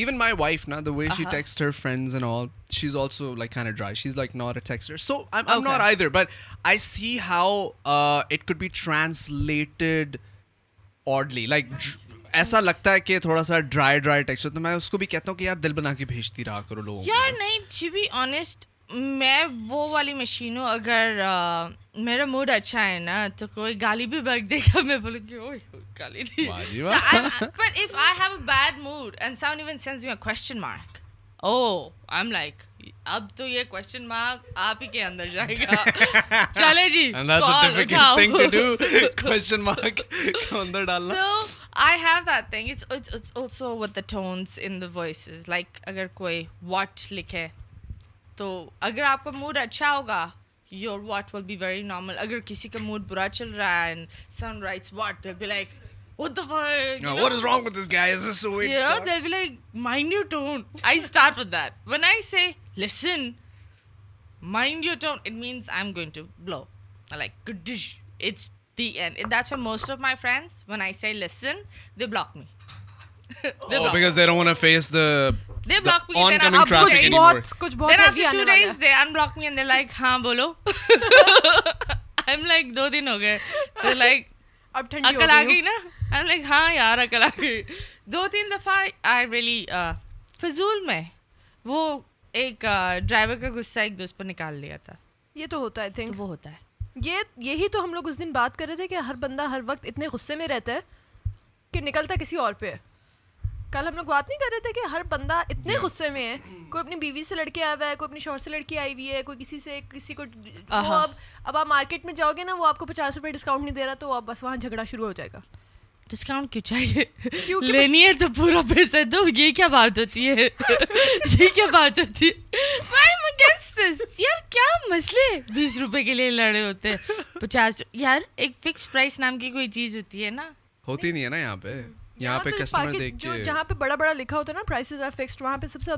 ایون مائی وائف نا the way she text her friends and all she is also like can dry she is like not a texter so I am not I there but I see how it could be translated oddly like ایسا لگتا ہے کہ تھوڑا سا dry dry texture تو میں اس کو بھی کہتا ہوں کہ یار دل بنا کے بھیجتی رہا کرو لوگوں یار نہیں ٹو بی آنیسٹ میں وہ والی مشین ہوں اگر میرا موڈ اچھا ہے نا تو کوئی گالی بھی بگ دے گا میں بولوں گی اوہ گالی دی but if I have a bad mood and some even sense you a question mark oh I am like اب تو یہ کوشچن مارک آپ ہی کے اندر جائے گا چلے جی کوشچن مارک اندر ڈالنا I have that thing also the the tones in voices like اگر کوئی واٹ لکھے تو اگر آپ کا موڈ اچھا ہوگا your what will be very normal اگر کسی کا موڈ برا چل رہا ہے and son writes what be like like ہاں بولو آئی دو تین ہو گئے دو تین دفعہ فضول میں وہ ایک ڈرائیور کا غصہ ایک دوست پر نکال لیا تھا یہ تو ہوتا ہے وہ ہوتا ہے یہ یہی تو ہم لوگ اس دن بات کر رہے تھے کہ ہر بندہ ہر وقت اتنے غصے میں رہتا ہے کہ نکلتا کسی اور پہ ہے کل ہم لوگ بات نہیں کر رہے تھے کہ ہر بندہ اتنے جی. غصے میں ہے کوئی اپنی بیوی سے لڑکے آیا ہوا ہے کوئی اپنی شوہر سے لڑکی آئی ہوئی ہے کوئی کسی سے کسی کو اب اب آپ مارکیٹ میں جاؤ گے نا وہ آپ کو پچاس روپئے نہیں دے رہا تو آپ بس وہاں جھگڑا شروع ہو جائے گا ڈسکاؤنٹ کیوں چاہیے لینی ہے تو پورا پیسہ دو یہ کیا بات ہوتی ہے یہ کیا بات ہوتی ہے یار کیا مسئلے بیس روپے کے لیے لڑے ہوتے ہیں پچاس یار ایک فکس پرائز نام کی کوئی چیز ہوتی ہے نا ہوتی نہیں ہے نا یہاں پہ یہاں ہاں، پہ کسٹمر دیکھ کے جہاں پہ بڑا بڑا لکھا ہوتا ہے نا پرائسز آر فکسڈ وہاں پہ سب سے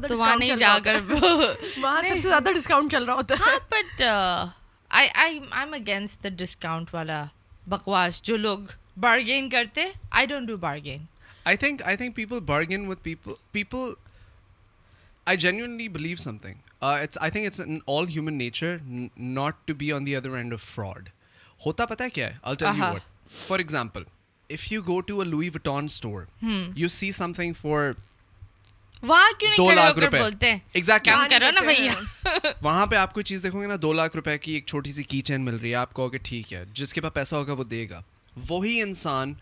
زیادہ ڈسکاؤنٹ چل رہا ہوتا ہے وہاں سب سے زیادہ ڈسکاؤنٹ چل رہا ہوتا ہے ہاں but I I I am against the discount والا بکواس جو لوگ بارگین کرتے I don't do bargain I think I think people bargain with people people I genuinely believe something it's I think it's in all human nature not to be on the other end of fraud ہوتا پتہ ہے کیا ہے for example if you you go to Louis Vuitton store see some thing وہاں پہ آپ کو چیز دیکھو گے نا دو لاکھ روپے کی ایک چھوٹی سی کی چین مل رہی ہے آپ کہو کہ ٹھیک ہے جس کے پاس پیسہ ہوگا وہ دے گا وہی انسان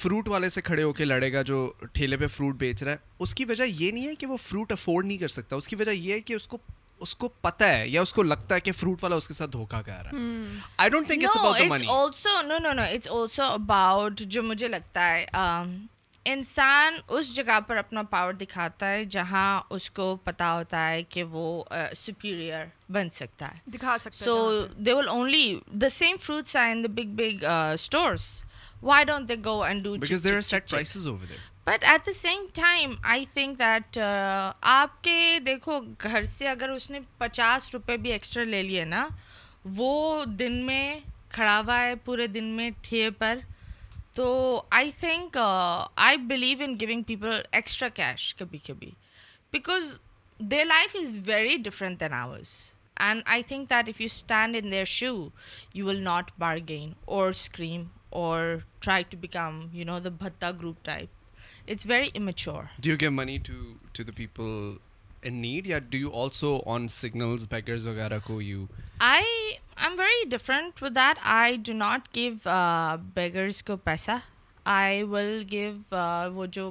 فروٹ والے سے کھڑے ہو کے لڑے گا جو ٹھیلے پہ فروٹ بیچ رہا ہے اس کی وجہ یہ نہیں ہے کہ وہ فروٹ افورڈ نہیں کر سکتا اس کی وجہ یہ ہے کہ اس کو اس کو پتا ہے یا اس کو لگتا ہے کہ فروٹ والا اس کے ساتھ دھوکا کر رہا ہے I don't think it's about money also no no no it's also about جو مجھے لگتا ہے um, انسان اس جگہ پر اپنا پاور دکھاتا ہے جہاں اس کو پتا ہوتا ہے کہ وہ سپیریئر uh, بن سکتا ہے دکھا سکتا so they will only the same fruits are in the big big stores why don't they go and do because there are set prices over there but at the same time I think that آپ کے دیکھو گھر سے اگر اس نے پچاس روپے بھی ایکسٹرا لے لیے نا وہ دن میں کھڑا ہوا ہے پورے دن میں ٹھیے پر تو I think I believe in giving people extra cash کبھی کبھی because they life is very different than ours and I think that if you stand in their show you will not bargain اور scream اور try to become you know the بھتا group type it's very immature do you give money to to the people in need یا do you also on signals beggars وغیرہ کو you I I am very different with that I do not give beggars کو پیسہ I will give وہ جو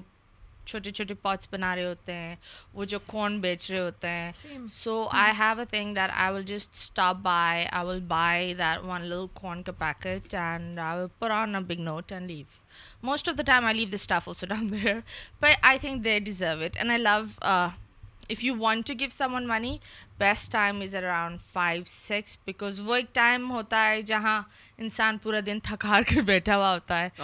چھوٹے چھوٹے parts بنا رہے ہوتے ہیں وہ جو کون بیچ رہے ہوتے ہیں so I have a thing that I will just stop buy I will buy that one لل کون کا packet and I will put on a big note and leave most of I think they deserve it I love if you want to give some money best time is around five six because وہ ایک time ہوتا ہے جہاں انسان پورا دن تھکار کر بیٹھا ہوا ہوتا ہے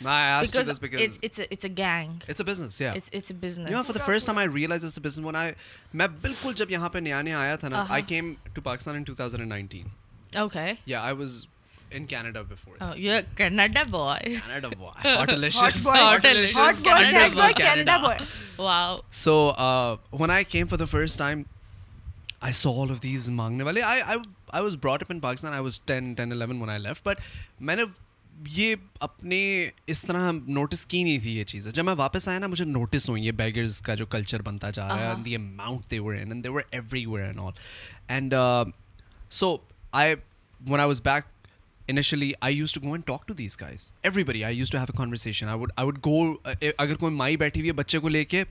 No, I asked because you this because it's it's a, it's a gang. It's a business, yeah. It's it's a business. You know, for the first time, I realized it's a business when I, मैं बिल्कुल जब यहाँ पे नया नया आया था ना, I came to Pakistan in 2019. Okay. Yeah, I was in Canada before. That. Oh, you're a Canada boy. Canada boy. Hot delicious. Hot boy. Hot delicious. Hot boy. Canada boy. Canada boy. Wow. So, uh, when I came for the first time, I saw all of these mangne wale. I I I was brought up in Pakistan. I was 10, 10, 11 when I left, but मैंने یہ اپنے اس طرح notice کی نہیں تھی یہ چیزیں جب میں واپس آیا نا مجھے نوٹس ہوئی یہ بیگرز کا جو کلچر بنتا جا رہا ہے so I one I was back initially I use to go and talk to these guys everybody I use to have a conversation I would I would go اگر کوئی مائی بیٹھی ہوئی ہے بچے کو لے کے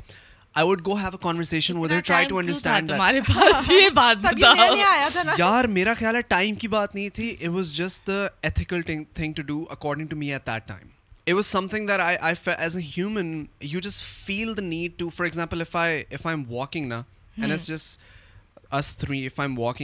I I I go have a a try to to to understand پاس یہ بات بات یار میرا خیال ہے ٹائم ٹائم کی نہیں تھی it it was was just just ethical thing thing do according me at that that some as human you feel the need to for example if if I I am walking نا and just ایگزامپلکلی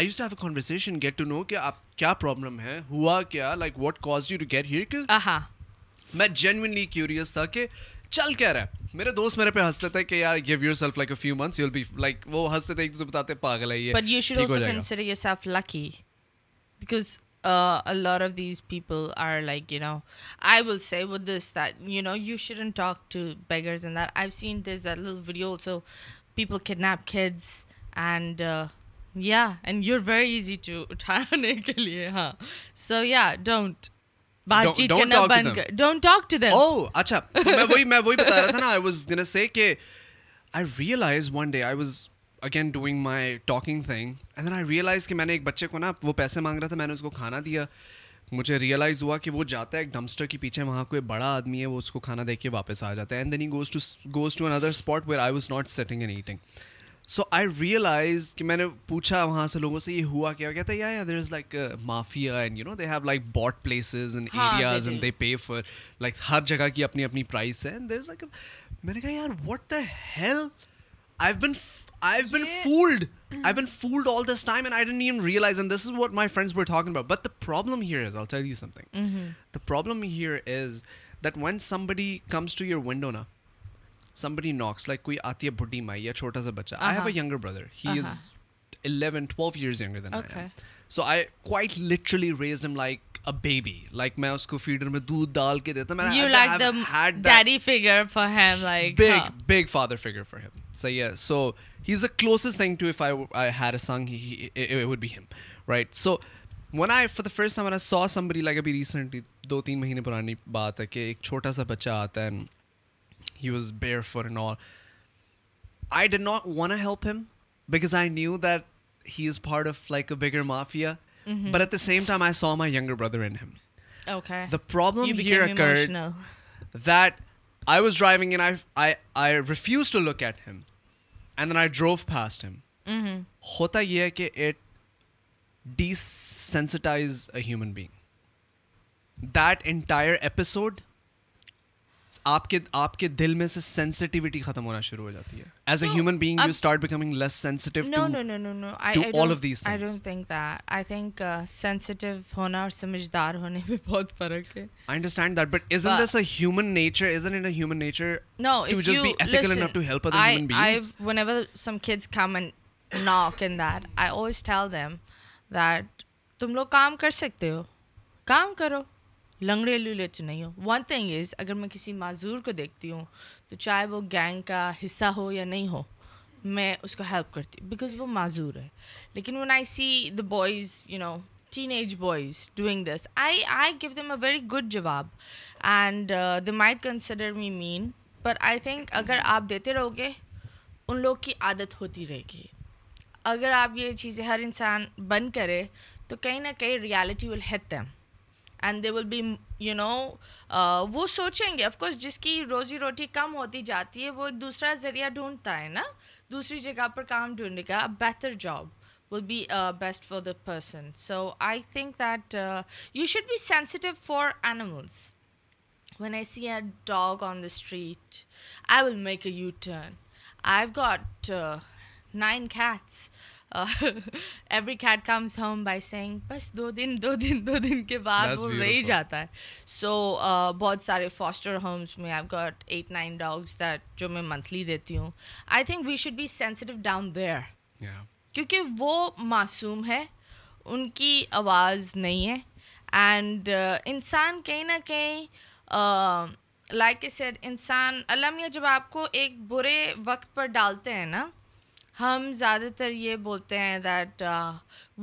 I use to have a conversation get to know کہ آپ کیا problem ہے ہوا کیا like what cause you to get here میں genuinely curious تھا کہ چل کیا رہا ہے میرے دوست میرے پہ ہنستے تھے کہ یار give yourself like a few months you will be like وہ ہنستے تھے ایک دوسرے بتاتے پاگل ہے یہ but you should also consider yourself lucky because a lot of these people are like you know I will say with this that you know you shouldn't talk to beggars in that I have seen this that little video also people kidnap kids and میں نے ایک بچے کو نا وہ پیسے مانگ رہا تھا میں نے اس کو کھانا دیا مجھے ریئلائز ہوا کہ وہ جاتا ہے ڈمسٹر کے پیچھے وہاں کو بڑا آدمی ہے وہ اس کو کھانا دے کے واپس آ جاتا ہے سو آئی ریئلائز کہ میں نے پوچھا وہاں سے لوگوں سے یہ ہوا کیا کہتے ہے یا there is like mafia and you know they have like bought places and areas and they pay for like ہر جگہ کی اپنی اپنی پرائز ہے دیر از لائک میں نے کہا یار what the hell I been I been fooled I been fooled all this time and I realise and this is what my friends but the problem here is that when somebody comes to your window نا knocks like کوئی آتی ہے بڈی مائی یا چھوٹا سا بچہ I have a younger brother he is eleven twelve years younger than I I so quite literally raised him like baby like میں اس کو فیڈر میں دودھ ڈال کے دیتا میں so so he is a closest thing to if I I song would be right one the first ہمارا سو سمبری لائک ابھی ریسنٹلی دو تین مہینے پرانی بات ہے کہ ایک چھوٹا سا بچہ آتا ہے he was bear for N R I dot one help ہم because I knew that he is part of like a mafia but at the same time I saw my year brother that I was driving refuse to look at him and I drove fast ہوتا یہ کہ it desensitize a human being that entire episode آپ آپ کے کے دل میں میں سے ختم ہونا ہونا شروع ہو جاتی ہے ہے as a being you becoming less sensitive اور سمجھدار ہونے بہت فرق I understand that but nature nature تم لوگ کام کر سکتے ہو کام کرو لنگڑے لنگڑی نہیں ہو ون تھنگ از اگر میں کسی معذور کو دیکھتی ہوں تو چاہے وہ گینگ کا حصہ ہو یا نہیں ہو میں اس کو ہیلپ کرتی ہوں بیکاز وہ معذور ہے لیکن one I see the boys you know teenage boys doing this I I go them a very good جواب and they might consider me mean پر آئی تھنک اگر آپ دیتے رہو گے ان لوگ کی عادت ہوتی رہے گی اگر آپ یہ چیزیں ہر انسان بند کرے تو کہیں نہ کہیں reality will hit them and they will be you know وہ سوچیں گے آف کورس جس کی روزی روٹی کم ہوتی جاتی ہے وہ ایک دوسرا ذریعہ ڈھونڈتا ہے نا دوسری جگہ پر کام ڈھونڈنے کا better job will be best for the person so I think that you should be sensitive for animals when I see a dog on the street I will make a U turn I have got nine cats every cat comes home by saying بس دو دن دو دن دو دن کے بعد وہ رہی جاتا ہے سو بہت سارے فاسٹر ہومس میں I got eight nine dogs that جو میں منتھلی دیتی ہوں I think we should be sensitive down where کیونکہ وہ معصوم ہے ان کی آواز نہیں ہے اینڈ انسان کہیں نہ کہیں لائک اے سیڈ انسان علامیہ جب آپ کو ایک برے وقت پر ڈالتے ہیں نا ہم زیادہ تر یہ بولتے ہیں that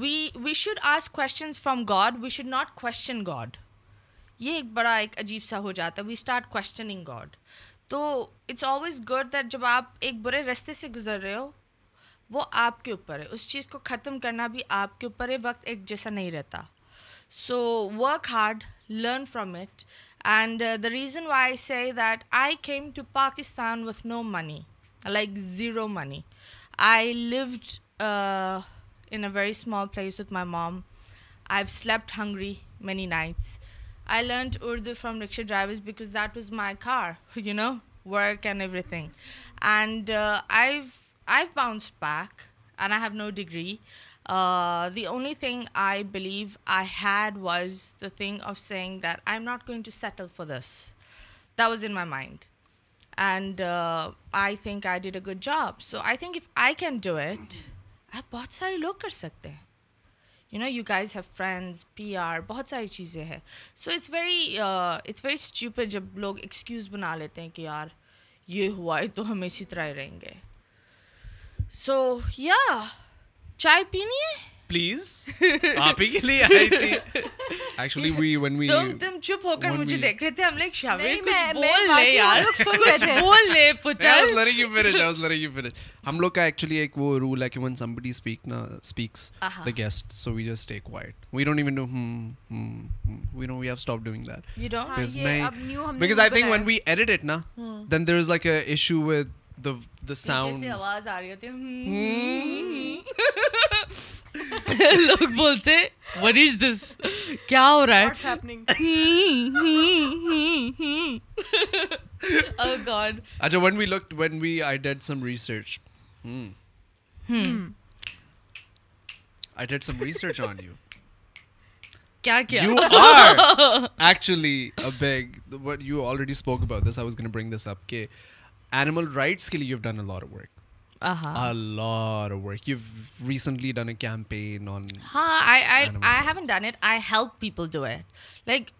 we we should ask questions from God we should not question God یہ ایک بڑا ایک عجیب سا ہو جاتا ہے وی اسٹارٹ کوشچننگ گاڈ تو اٹس آلویز گڈ دیٹ جب آپ ایک برے رستے سے گزر رہے ہو وہ آپ کے اوپر ہے اس چیز کو ختم کرنا بھی آپ کے اوپر ہے وقت ایک جیسا نہیں رہتا so work hard learn from it and the reason why say that I came to Pakistan with no money like zero money I lived uh, in a very small place with my mom. I've slept hungry many nights. I learned Urdu from rickshaw drivers because that was my car, you know, work and everything. And uh, I've bounced back, and I have no degree. Uh, the only thing I believe I had was the thing of saying that I'm not going to settle for this. That was in my mind. And I think I did a good job so I think if I can do it بہت سارے لوگ کر سکتے ہیں you know you guys have friends P R بہت ساری چیزیں ہیں so it's very it's very cheap جب لوگ ایکسکیوز بنا لیتے ہیں کہ یار یہ ہوا ہے تو ہم اسی طرح رہیں گے سو یا چائے پینی ہے پلیز آپ ہی کے لیے آئی تھی ایکچولی وی وی وین تم تم چپ ہو کر مجھے دیکھ رہے تھے ہم لوگ بول بول لے لے یار پتہ ہے ہم کا ایکچولی ایک وہ رول کہ گیسٹ سو وی جس ٹیک وائٹ نا دین دیرو ساؤنڈ لوگ بولتے وٹ از دس کیا ہو رہا ہے oh اینیمل اچھا، hmm. hmm. hmm. رائٹس کے لیے uh-huh. a a lot of work. You've recently done done campaign on. I I, I I haven't it. it. help people do Like,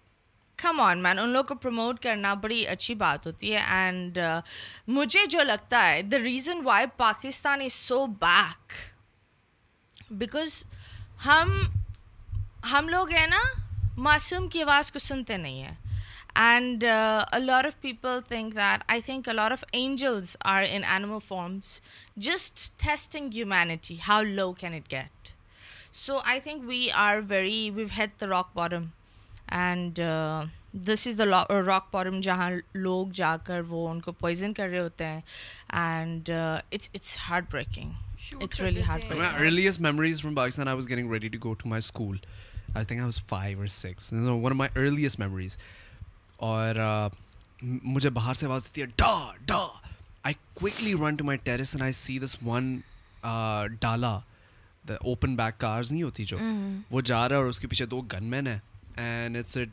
ان لوگ کو promote کرنا بڑی اچھی بات ہوتی ہے اینڈ uh, مجھے جو لگتا ہے the reason why Pakistan is so back because ہم ہم لوگ ہیں نا معصوم کی آواز کو سنتے نہیں ہیں and a lot of people think that I think a lot of angels are in animal forms just testing humanity how low can it get so I think we are very head the rock bottom and this is the rock bottom جہاں لوگ جا کر وہ ان کو poison کر رہے ہوتے ہیں and it's it's heartbreaking اور مجھے باہر سے آواز دیتی ہے ڈا ڈا I quickly run to my terrace and I see this one ڈالا دا اوپن بیک کارز نہیں ہوتی جو وہ جا رہا ہے اور اس کے پیچھے دو گن مین ہیں and it's a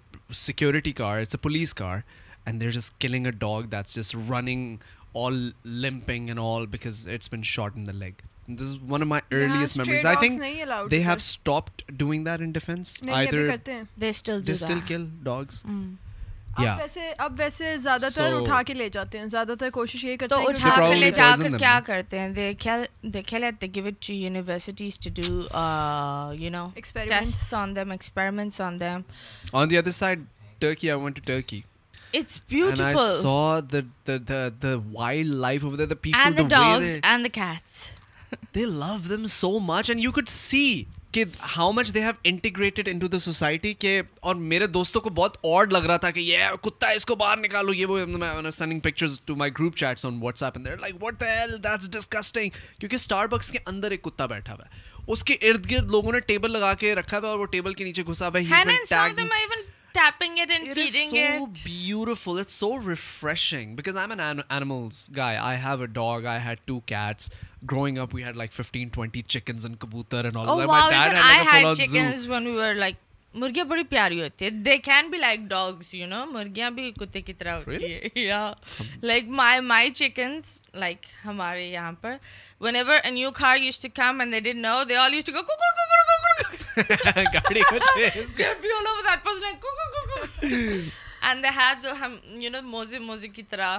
security car it's a police car and there just killing a dog that's just running all limping and all because it's been shot in the leg this is one of my earliest memories I think they have stop doing that in defence they still kill dogs اب ویسے زیادہ تر اٹھا کے لے جاتے ہیں زیادہ تر کوشش یہ کرتے ہیں اٹھا کے لے جا کر کیا کرتے ہیں دیکھے let they give it to universities to do you know experiments on them experiments on them on the other side Turkey I want to Turkey it's beautiful and I saw the the the wildlife over there the people the dogs and the cats they love them so much and you could see کہ how much they have integrated into the society کے اور میرے دوستوں کو بہت odd لگ رہا تھا کہ یہ کتا ہے اس کو باہر نکالو یہ وہ sending pictures to my group chats on WhatsApp and like what that's disgusting کیونکہ اسٹار بکس کے اندر ایک کتا بیٹھا ہوا ہے اس کے ارد گرد لوگوں نے ٹیبل لگا کے رکھا ہوا اور وہ ٹیبل کے نیچے گھسا ہوا ہے dog I have two cats growing up, we had like 15, 20 chickens and kabutar and all oh, that. Wow, My dad had like I a had chickens zoo. when we were like. مرغیاں بڑی پیاری ہوتی ہے they can be like dogs you know مرغیاں بھی کتے کی طرح ہوتی ہے یا like my my chickens like ہمارے یہاں پر one ever a new car use to come and they did know they all use to go کو کو کو کو گاڑی کو چیز کے be all over that person like کو کو کو کو اینڈ دے ہیڈ ہم یو نو موزی موزی کی طرح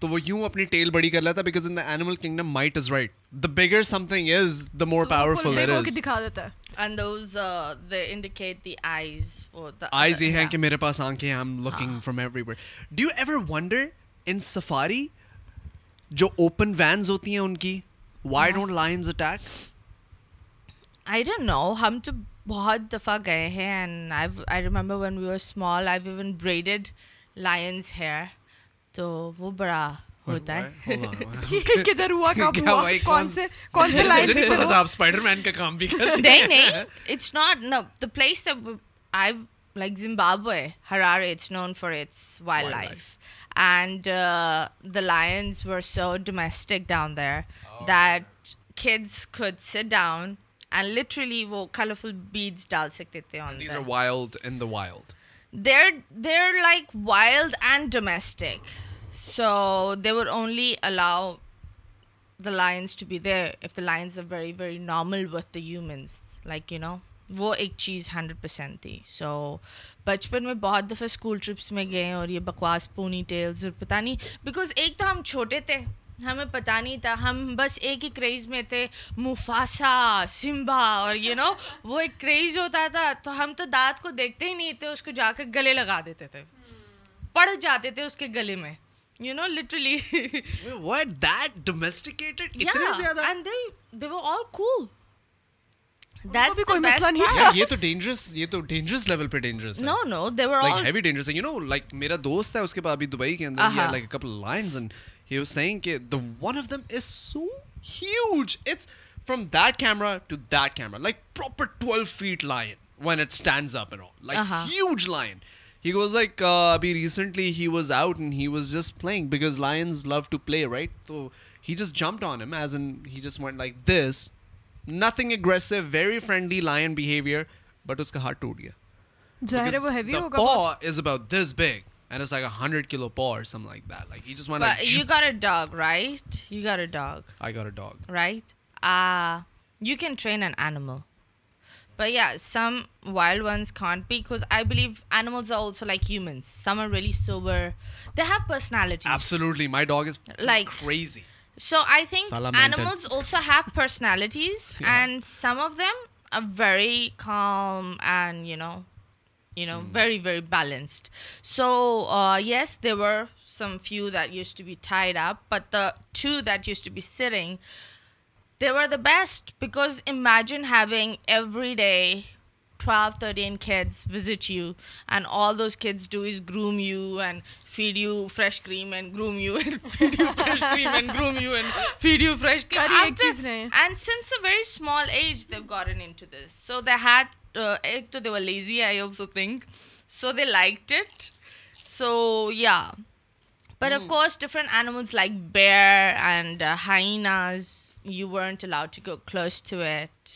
تو وہ یوں اپنی ٹیل بڑی کر لیتا because in the animal kingdom might is right the bigger something is the more powerful دکھا دیتا ہے and those uh, they indicate the eyes for the eyes یہ ہیں کہ میرے پاس آنکھیں ہیں I'm looking from everywhere do you ever wonder in safari جو open vans ہوتی ہیں ان کی why don't lions attack I don't know ہم تو بہت دفعہ گئے ہیں and I've, I remember when we were small I've even braided lions hair تو وہ بڑا ہوتا ہے وہ کلرفل بیچ ڈال سکتے تھے there like wild and domestic so would were only allow the lions to be if the lions are very very normal with the humans like you know وہ ایک چیز ہنڈریڈ پرسینٹ تھی سو بچپن میں بہت دفعہ اسکول ٹرپس میں گئے اور یہ بکواس پونی ٹیلز اور پتہ نہیں بیکاز ایک تو ہم چھوٹے تھے ہمیں پتا نہیں تھا ہم بس ایک ہی کریز میں تھے مفاسا سمبا اور یو you نو know, وہ ایک کریز ہوتا تھا تو ہم تو دانت کو دیکھتے ہی نہیں تھے اس کو جا کر گلے لگا دیتے تھے پڑ جاتے تھے اس کے گلے میں یو نو لٹرلی میرا دوست ہے اس کے بعد ابھی دبئی کے اندر فرام دائک lion just because this nothing aggressive very friendly lion this big so آئینکلٹیز and some of them very calm you know Hmm. very, very balanced. So uh, yes, there were some few that used to be tied up, but the two that used to be sitting, they were the best, because imagine having every day 12-13 kids visit you, and all those kids do is groom you and feed you fresh cream and groom you and feed you fresh cream and groom you and feed you fresh cream. And since a very small age, they've gotten into this. So they had ایک تو they were lazy I also think so they like it so یا but of course different animals like bear and hyenas you weren't allowed to go close to at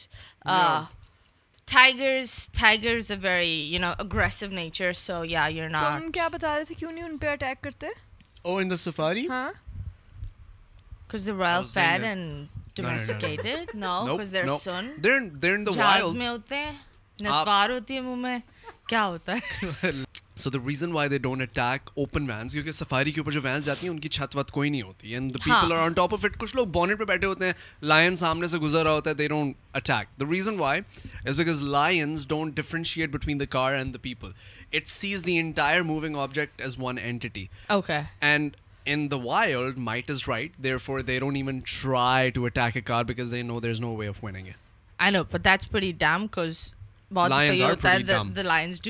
tigers tigers a very you know aggressive nature so یا you not تم کیا بتا رہے تھے کیوں نہیں ان پہ اٹیک کرتے او ان دی سفاری ہاں cuz the oh, royal oh, pet and domesticated no cuz they're son they're they're in the wild نسوار ہوتی ہے منہ میں کیا ہوتا ہے so the reason why they don't attack open vans کیونکہ سفاری کے اوپر جو وینس جاتی ہیں ان کی چھت وت کوئی نہیں ہوتی and the people are on top of it کچھ لوگ بونٹ پہ بیٹھے ہوتے ہیں لائن سامنے سے گزر رہا ہوتا ہے they don't attack the reason why is because lions don't differentiate between the car and the people it sees the entire moving object as one entity okay and in the wild might is right there four they don't even try to attack a car because they know there is no way of winning I know but that's very damn cause بہت صحیح ہوتا ہے ارے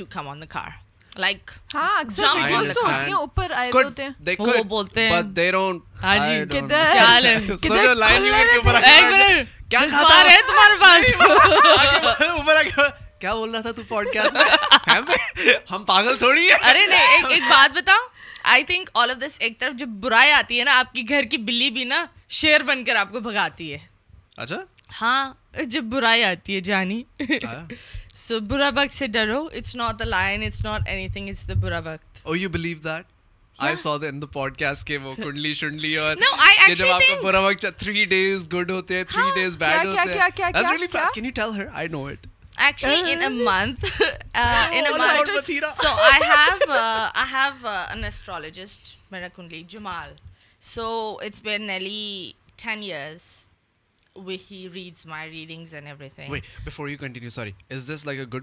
بتاؤ آئی think all of this ایک طرف جب برائی آتی ہے نا آپ کی گھر کی بلی بھی نا شیر بن کر آپ کو بھگاتی ہے اچھا ہاں جب برائی آتی ہے جانی سو برا وقت سے ڈرو it's not the lion it's not anything it's the برا وقت oh you believe that I saw in the podcast کے وہ کنڈلی شنڈلی اور جب آپ کا برا وقت تھری ڈیز گڈ ہوتے ہیں تھری ڈیز بیڈ ہوتے ہیں that's really fast can you tell her i know it actually in a uh. month uh, in a oh, month so i have uh, i have uh, an astrologist mera kundli jamal so it's been nearly 10 years الحمد للہ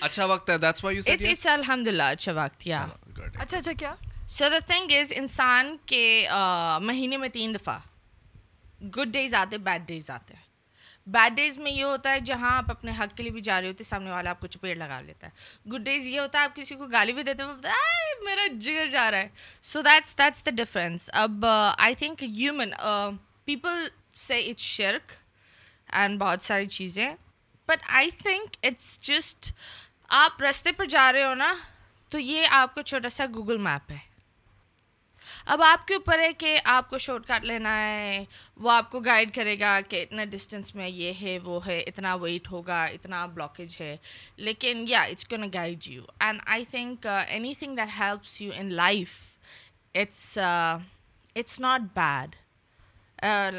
اچھا مہینے میں تین دفعہ good days آتے bad days آتے bad days میں یہ ہوتا ہے جہاں آپ اپنے حق کے لیے بھی جا رہے ہوتے ہیں سامنے والا آپ کو چپیڑ لگا لیتا ہے گڈ ڈیز یہ ہوتا ہے آپ کسی کو گالی بھی دیتے ہیں میرا جگر جا رہا ہے so that's that's the difference اب آئی تھنک ہیومن پیپل سے اٹس شرک اینڈ بہت ساری چیزیں but I think it's just آپ رستے پر جا رہے ہو نا تو یہ آپ کا چھوٹا سا گوگل میپ ہے اب آپ کے اوپر ہے کہ آپ کو شارٹ کٹ لینا ہے وہ آپ کو گائیڈ کرے گا کہ اتنا ڈسٹینس میں یہ ہے وہ ہے اتنا ویٹ ہوگا اتنا بلاکیج ہے لیکن یا اٹس کون guide you and I think anything that helps you in life it's it's not bad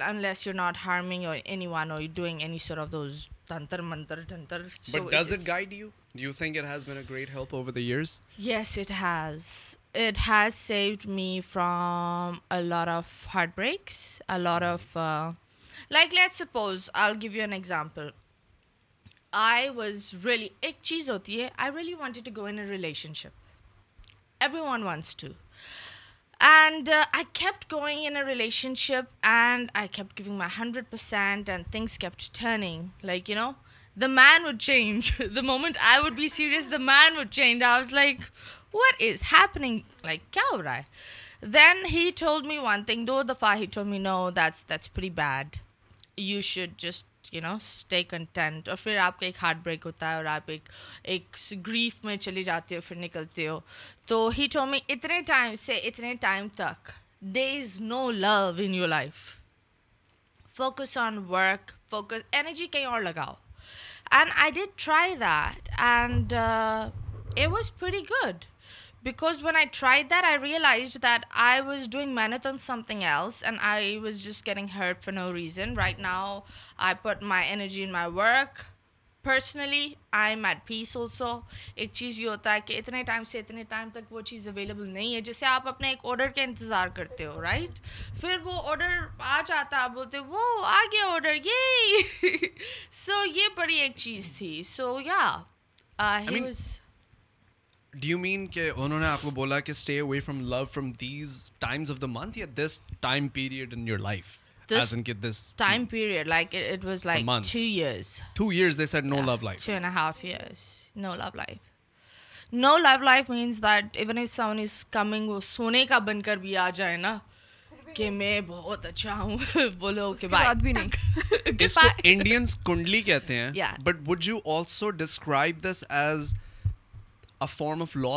unless you not harming اور اینی ون اور doing any sort of those تنتر منتر does it it it guide you you do think has been a great help over years yes has It has saved me from a lot of heartbreaks, a lot of mm. uh, like, let's suppose, I'll give you an example. I was really, ek cheez hoti hai, I really wanted to go in a relationship. Everyone wants to. And uh, I kept going in a relationship, and I kept giving my 100%, and things kept turning. Like, you know, the man would change. The moment I would be serious, the man would change. I was like, what is happening like کیا ہو رہا ہے then he told me one thing دو دفعہ ہی told me no that's that's very bad you should just you know stay content اور پھر آپ کا ایک ہارٹ بریک ہوتا ہے اور آپ ایک ایک گریف میں چلے جاتے ہو پھر نکلتے ہو تو ہی ٹو می اتنے ٹائم سے اتنے ٹائم تک دے is no love in your life focus on work focus energy کہیں اور لگاؤ and I did try that and a was very good because one I try that I realise that I was doing مینتھ on something else and I was just keying help for no reason right now I put my energy in my work personally I am at peace also ایک چیز یہ ہوتا ہے کہ اتنے time سے اتنے time تک وہ چیز اویلیبل نہیں ہے جسے آپ اپنے ایک آڈر کا انتظار کرتے ہو رائٹ پھر وہ آڈر آ جاتا ہے بولتے وہ آ گیا آڈر یہ سو یہ بڑی ایک چیز تھی سو یا یو مین کہ کہ انہوں نے آپ کو بولا stay away from from love these of the month یا this time period in your life This this time period, like like it, it was months. two Two Two years. years, years, they said no no No yeah, love love love life. life. life and a half means that even if someone is coming, وہ سونے کا بن کر بھی آ جائے نا کہ میں بہت اچھا ہوں بولو بھی نہیں انڈینس کنڈلی کہتے ہیں ابھی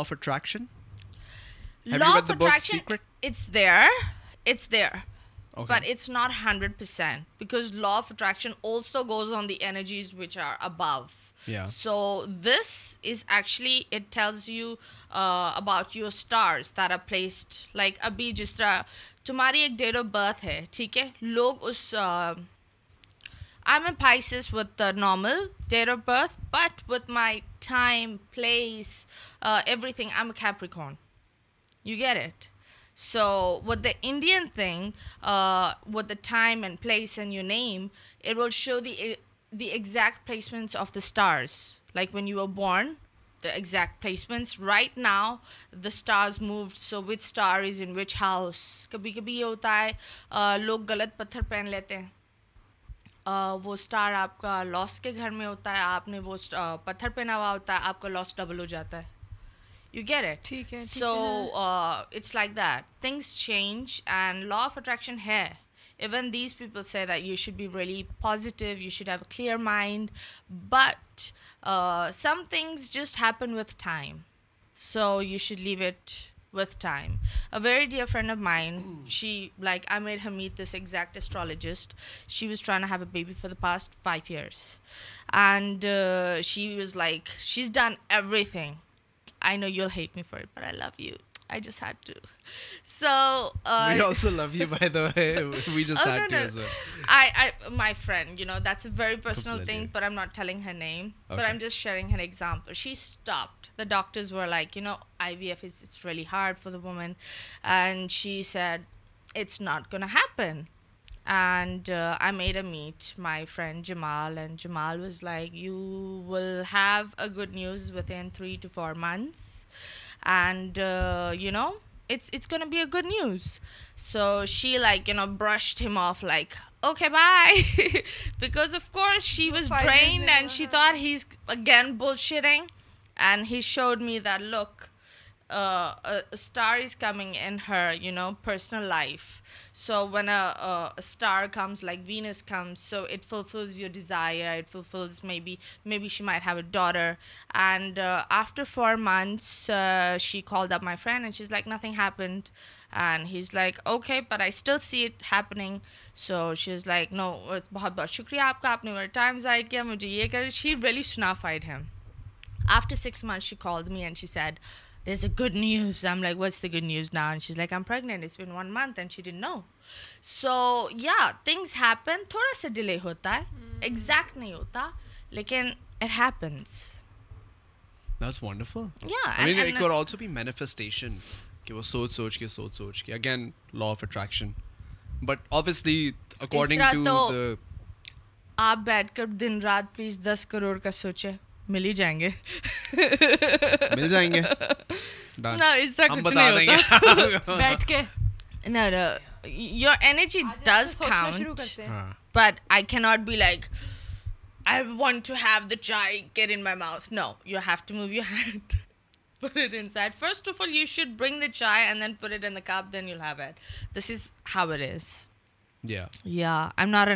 جس طرح تمہاری ایک ڈیٹ آف برتھ ہے ٹھیک ہے لوگ اس I mean Pisces with the normal date of birth but with my time place everything I have reckon you get it so with the Indian thing with the time and place and you name it would show the exact placements of the stars like when you are born the exact placements right now the stars move so with star is in which house کبھی کبھی یہ ہوتا ہے لوگ غلط پتھر پہن لیتے ہیں وہ اسٹار آپ کا لاس کے گھر میں ہوتا ہے آپ نے وہ پتھر پہ نہ ہوا ہوتا ہے آپ کا لاس ڈبل ہو جاتا ہے یو گیٹ اٹ ٹھیک ہے so it's like that things change and law of attraction ہے even these people say that you should be really positive you should have a clear mind but some things just happen with time so you should leave it with time. A very dear friend of mine, I made her meet this exact astrologist. She was trying to have a baby for the past 5 years. And uh, she was like, she's done everything. I know you'll hate me for it, but I love you. I just had to. So uh, we also love you, by the way. We just oh, had to as well. I my friend, you know, that's a very personal thing, but I'm not telling her name. Okay. But I'm just sharing an example. She stopped. The doctors were like, you know, IVF it's really hard for the woman, and she said, it's not gonna happen. And uh, I made her meet my friend Jamal, and Jamal was like, you will have a good news within 3 to 4 months and uh, it's gonna be a good news. So she brushed him off like, okay, bye. Because of course she was drained and she thought he's again bullshitting, and he showed me that, look, star is coming in her you know personal life so one star comes like Venus comes so it fulfils your desire it fulfils maybe maybe she my have a daughter and after four months she call the my friend and she is like nothing happened and he is like okay but I still see it happening so she is like no بہت بہت شکریہ آپ کا آپ نے میرا time ضائع کیا مجھے یہ کر she really signified him after six month she call me and she said آپ بیٹھ کر دن رات پلیز دس کروڑ کا سوچے مل ہی جائیں گے بٹ آئی کی not be like I want to have the chai carry in my mouth no you have to مو you first of all you should bring the chai and then pour you heat this is ارز node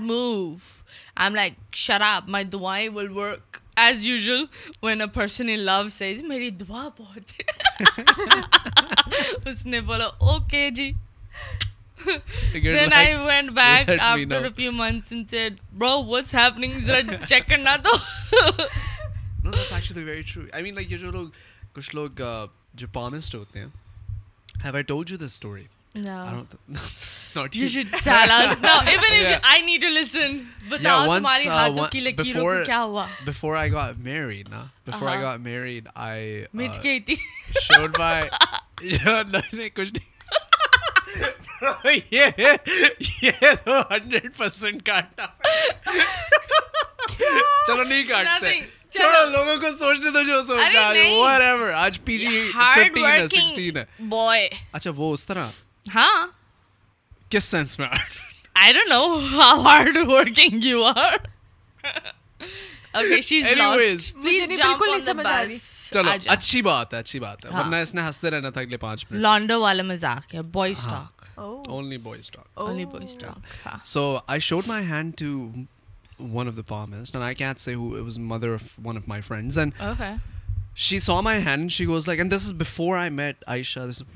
move like شراب my دعائیں as when a person in love says میری دعا بہت اس نے جو کچھ لوگ جو پامسٹ ہوتے ہیں No. no, no, I I I I I don't. Th- you. you should tell us Even if yeah. yeah, yeah, need to listen. once, uh, uh-huh. uh, before, before Before got got married, married, showed my. چلو نہیں کاٹتے چلو لوگوں کو سوچنے تو جو پی جی سوچتا اچھا وہ اس طرح اچھی بات ہے اچھی بات ہاں۔ ورنہ اس نے ہنستے رہنا تھا اگلے پانچ لانڈو والا مزاق so I showed my hand to of Das I مدرس she saw my hand she was like and this is before I met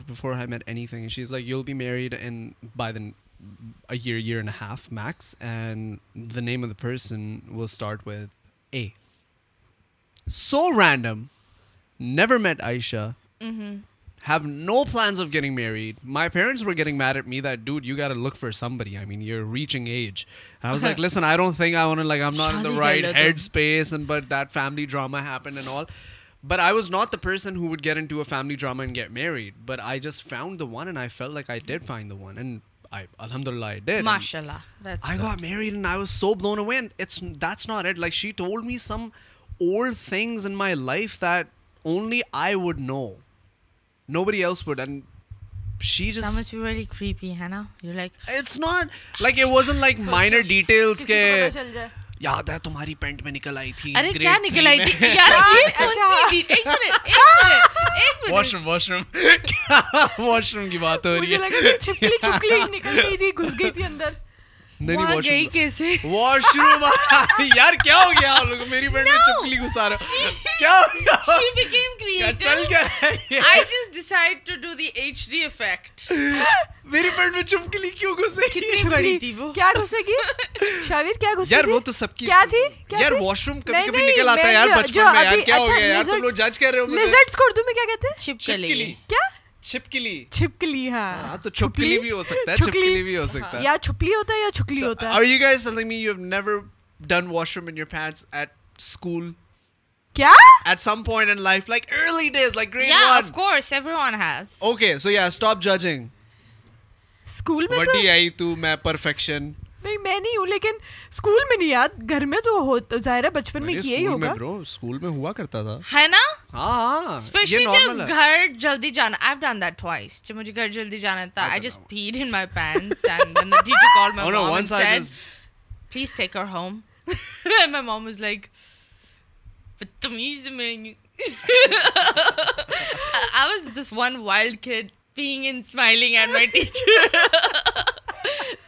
before I met anything is like you be married in by then year and and the name of the person will start a so random never met Ayesha have no plans of getting married my parents getting married me that dude you get look for سم بری I mean you reaching all but I was ناٹنڈ me some odd things یاد ہے تمہاری pant میں نکل آئی تھی ارے کیا نکل آئی تھی washroom washroom washroom کی بات ہو رہی ہے نکل گئی تھی گھس گئی تھی اندر واش روم یار کیا ہو گیا میری بہن نے چپلی گھسا رہا کیا چل گیا میری بہن میں چپکلی کیوں گھسے گھسے کیا گی شاویر کیا گھسے یار وہ تو سب کی کیا تھی یار واش روم کبھی کبھی نکل آتا ہے یار یار یار بچپن میں اچھا، میں کیا کیا کیا ہو ہو گیا تم لوگ جج کر رہے لیزرڈز کو اردو کہتے ہیں چپکلی چھپکلی چھپکلی ہاں تو چھپکلی بھی ہو سکتا ہے چھپکلی بھی ہو سکتا ہے یا چھپلی ہوتا ہے یا چھکلی ہوتا ہے are you guys telling me you have never done washroom in your pants at school کیا at some point in life like early days like grade 1 yeah of course everyone has okay so yeah stop judging school میں تو بڑی آئی تو میں perfection نہیں میں نہیں ہوں لیکن اسکول میں نہیں یاد گھر میں تو ظاہر ہے بچپن میں ہی ہوگا اسکول میں ہوا کرتا تھا ہے نا ہاں، گھر جلدی جانا مجھے please take home like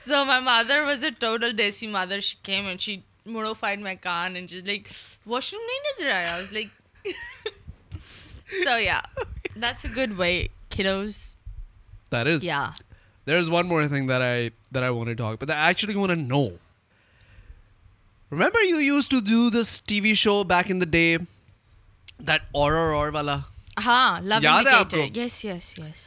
so my mother was a total desi mother she came and she موڈو فائنڈ مائی کان اینڈ جس لائک واش روم نہیں نظر آیا was like so yeah that's a good way کھیلوز that is yeah there is one more thing that I that I want talk but I actually want to know remember you used to do this T V show back in the day that اور اور والا ہاں یاد ہے آپ کو یس یس یس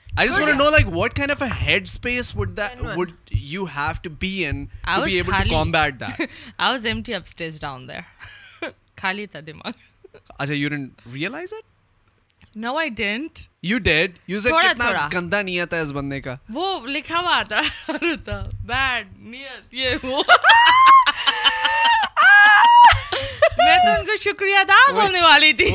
بندے کا وہ لکھا ہوا تھا میں تو ان شکریہ ادا والی تھی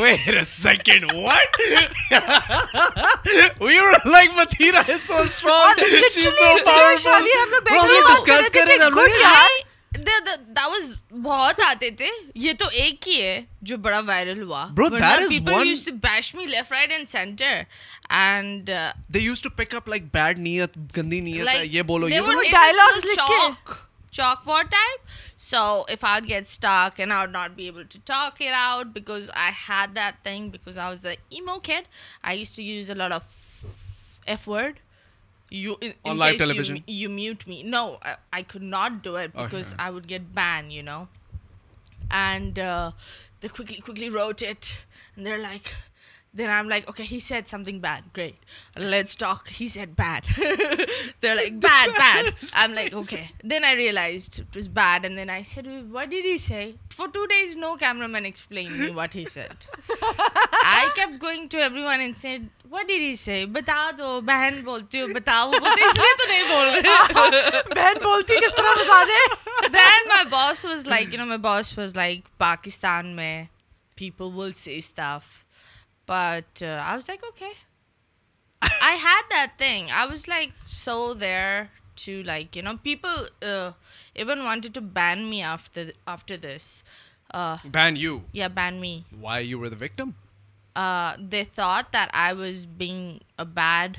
بہت آتے تھے یہ تو ایک ہی ہے جو بڑا وائرل اینڈ بیڈ نیت گندی یہ بولو یہ chalkboard type. So if I would get stuck and I would not be able to talk it out, because I had that thing because I was an emo kid. I used to use a lot of F word. On live television. You mute me. No, I could not do it because I would get banned, you know. And uh, they quickly wrote it. And they're like, then آئیٹنگ bad great لیٹسائز no camera mansplaining to every ونسٹ what did you see بتا دو بہن بولتی ہو بتاؤز like Pakistan میں people staff but I was like okay I he thing I was like so there to like you know people even wanted to ban matter after this time they thought that I was bag a bad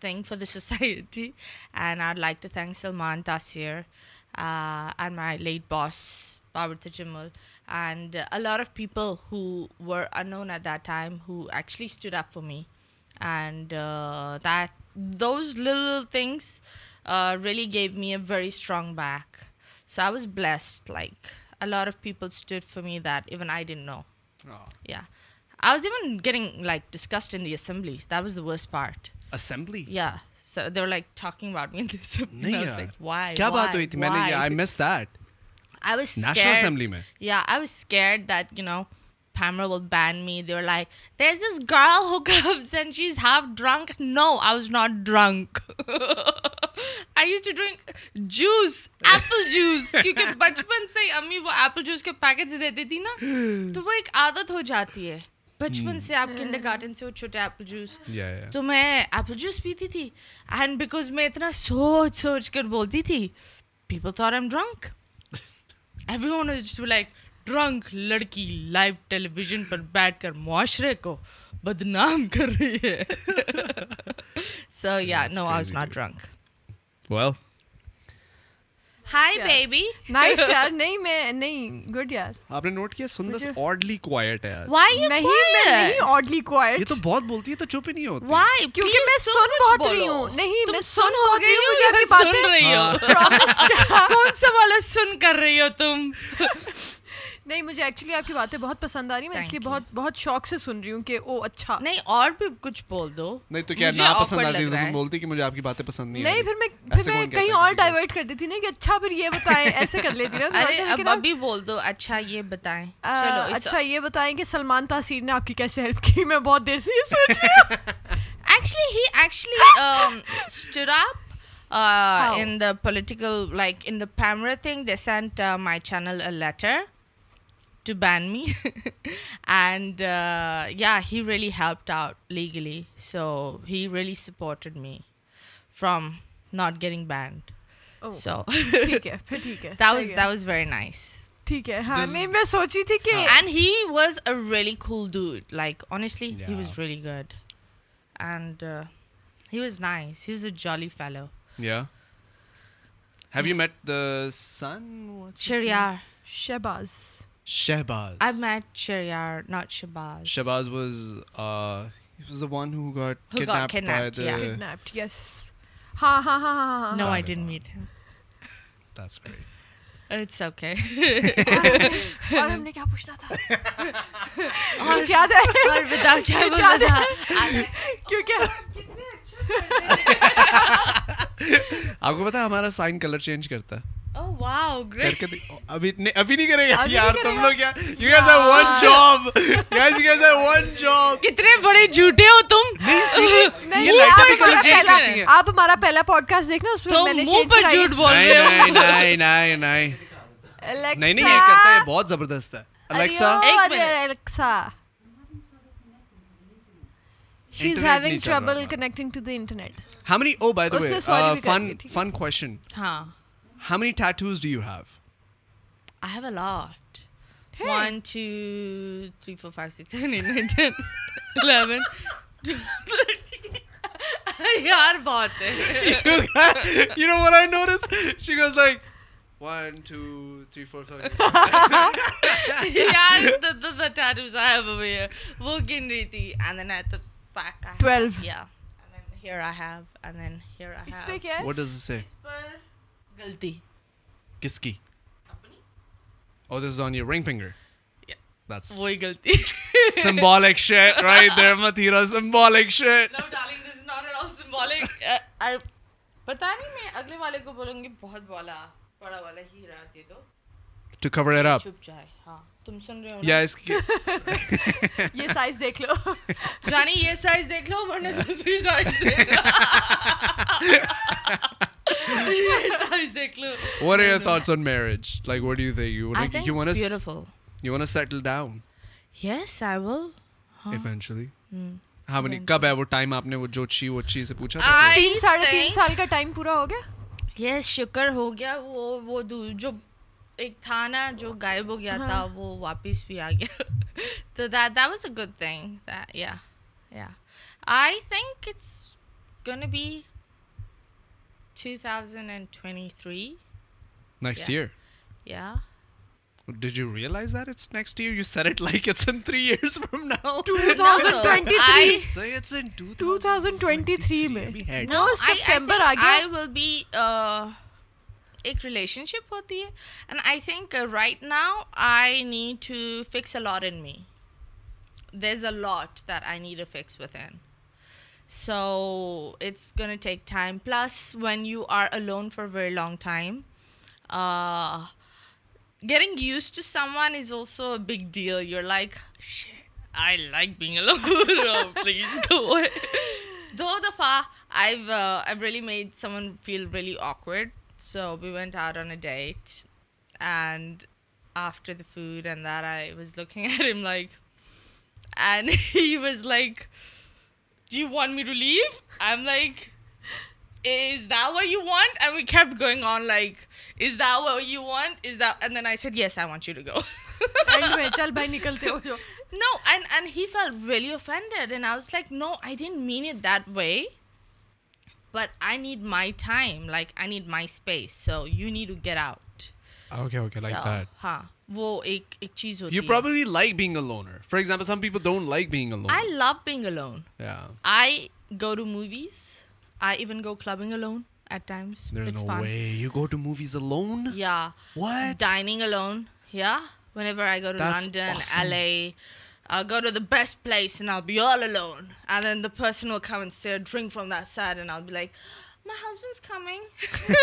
thing for the society and I like the thanks Salman Taseer and my لاس باور تر چمل and a lot of people who were in انون at that time who actually stood up for me and that those لل things really gave me a very strong back so I was blessed like a lot of people stood for me that even I didn't know yeah I was even getting like discussed in the assembly that was the worst part assembly yeah so they like talking about me why کیا بات ہوئی تھی میں نے آئی مس that کیونکہ بچپن سے امی وہ کے دیتی تھی نا تو وہ ایک عادت ہو جاتی ہے بچپن سے سے آپ کنڈر گارڈن وہ چھوٹے ایپل جوس تو میں ایپل جوس پیتی تھی اینڈ بیکاز میں اتنا سوچ سوچ کر بولتی تھی پیپل ایم ڈرنک ٹرنک لڑکی لائیو ٹیلی ویژن پر بیٹھ کر معاشرے کو بدنام کر رہی ہے so yeah no I was not drunk well hi baby nice یار نہیں میں نہیں گڈ یار آپ نے نوٹ کیا سندس کوائٹ ہے وائی نہیں میں نہیں کوائٹ یہ تو بہت بولتی ہے تو چپ ہی نہیں ہوتی وائی کیونکہ میں سن بہت رہی ہوں نہیں میں سن سن ہو ہو ہوں مجھے باتیں رہی رہی کون سا والا کر تم نہیں مجھے ایکچولی آپ کی باتیں بہت پسند آ رہی ہیں میں اس لیے بہت بہت شوق سے سن رہی ہوں کہ او اچھا نہیں اور بھی کچھ بول دو نہیں تو کیا نا پسند آ رہی تو تم بولتی کہ مجھے آپ کی باتیں پسند نہیں نہیں پھر میں پھر میں کہیں اور ڈائیورٹ کر دیتی نہیں کہ اچھا پھر یہ بتائیں ایسے کر لیتی نا ارے اب ابھی بول دو اچھا یہ بتائیں چلو اچھا یہ بتائیں کہ سلمان تاثیر نے آپ کی کیسے ہیلپ کی میں بہت دیر سے یہ سوچ رہی ہوں actually he actually stood up in the political like in the PEMRA thing they sent my channel a letter to ban me and yeah he really helped legally so he really supported me from not getting banned ہے ہاں میں jolly fellow Shiryar I met Shiryar, not was was uh he the the one who who got got kidnapped, kidnapped kidnapped. by yeah. Yes. Ha ha ha ha. ha. No, didn't meet him. That's great. It's Shahbaz آپ کو پتا ہمارا sign colour change کرتا آپ ہمارا پہلا pod cost دیکھنا اس میں بہت زبردست ہے fun fun how many tattoos do you have I have a lot one two three four five six eleven یار بہت ہے you know what I notice she was like one two three four یار the I have away وہ گن رہی تھی and then I تو pack 12 yeah and then here I have and then here I have اس پہ کیا ہے واٹ ڈز اٹ سے اس پر غلطی غلطی کس کی اور دس یور رنگ فنگر وہی پتہ نہیں میں اگلے والے کو بولوں گی بہت بالا بڑا بولا ہیرا اس کی یہ سائز دیکھ لو رانی یہ سائز دیکھ لو ورنہ دوسری سائز دیکھ لو جو غائب ہو گیا تھا وہ واپس بھی آ گیا گنک 2023. Next yeah. year. Yeah. Did you realize that it's next year? You said it like it's in three years from now. 2023. no, I, Say it's in 2023. 2023 no, September. I, I, I will be. Uh, ایک relationship ہوتی ہے and I think right now I need to fix a lot in me there is a lot that I need a fix with and So it's gonna take time. Plus, when you are alone for a very long time, uh, getting used to someone is also a big deal. You're like, shit, I like being alone. Please go away. Uh, I've really made someone feel really awkward. So we went out on a date, and after the food and that, I was looking at him like, and he was like I'd my time like I need my space so you need to get out ہاں وہ ایک ایک چیز ہوتی ہے you probably like being a loner for example some people don't like being a loner I love being alone I go to movies I even go clubbing alone at times it's fun you go to movies alone yeah what dining alone yeah whenever I go to London L A I go to the best place and I be all alone and then the person will come and say drink from that side and I be like my ہسب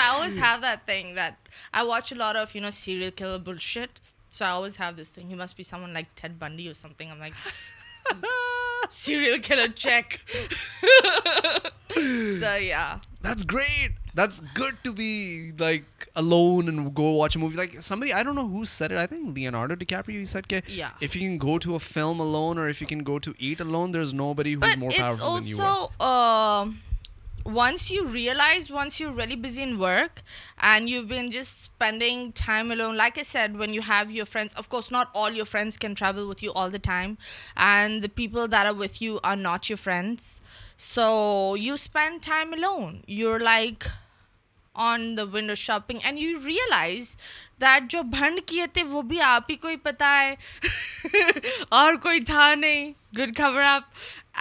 I the thing داچر of you know serial کھیلو but so I was his thing be some like serial کھیلو check is you really busy in work and you been just spending time alone like a set one you have you friends of course not all your friends can travel with you all the time and the people there a with you are not your friends so you spend time loan you like on the window shopping and you realize that جو بھنڈ کیے تھے وہ بھی آپ ہی کو ہی پتہ ہے اور کوئی تھا نہیں گڈ خبر آپ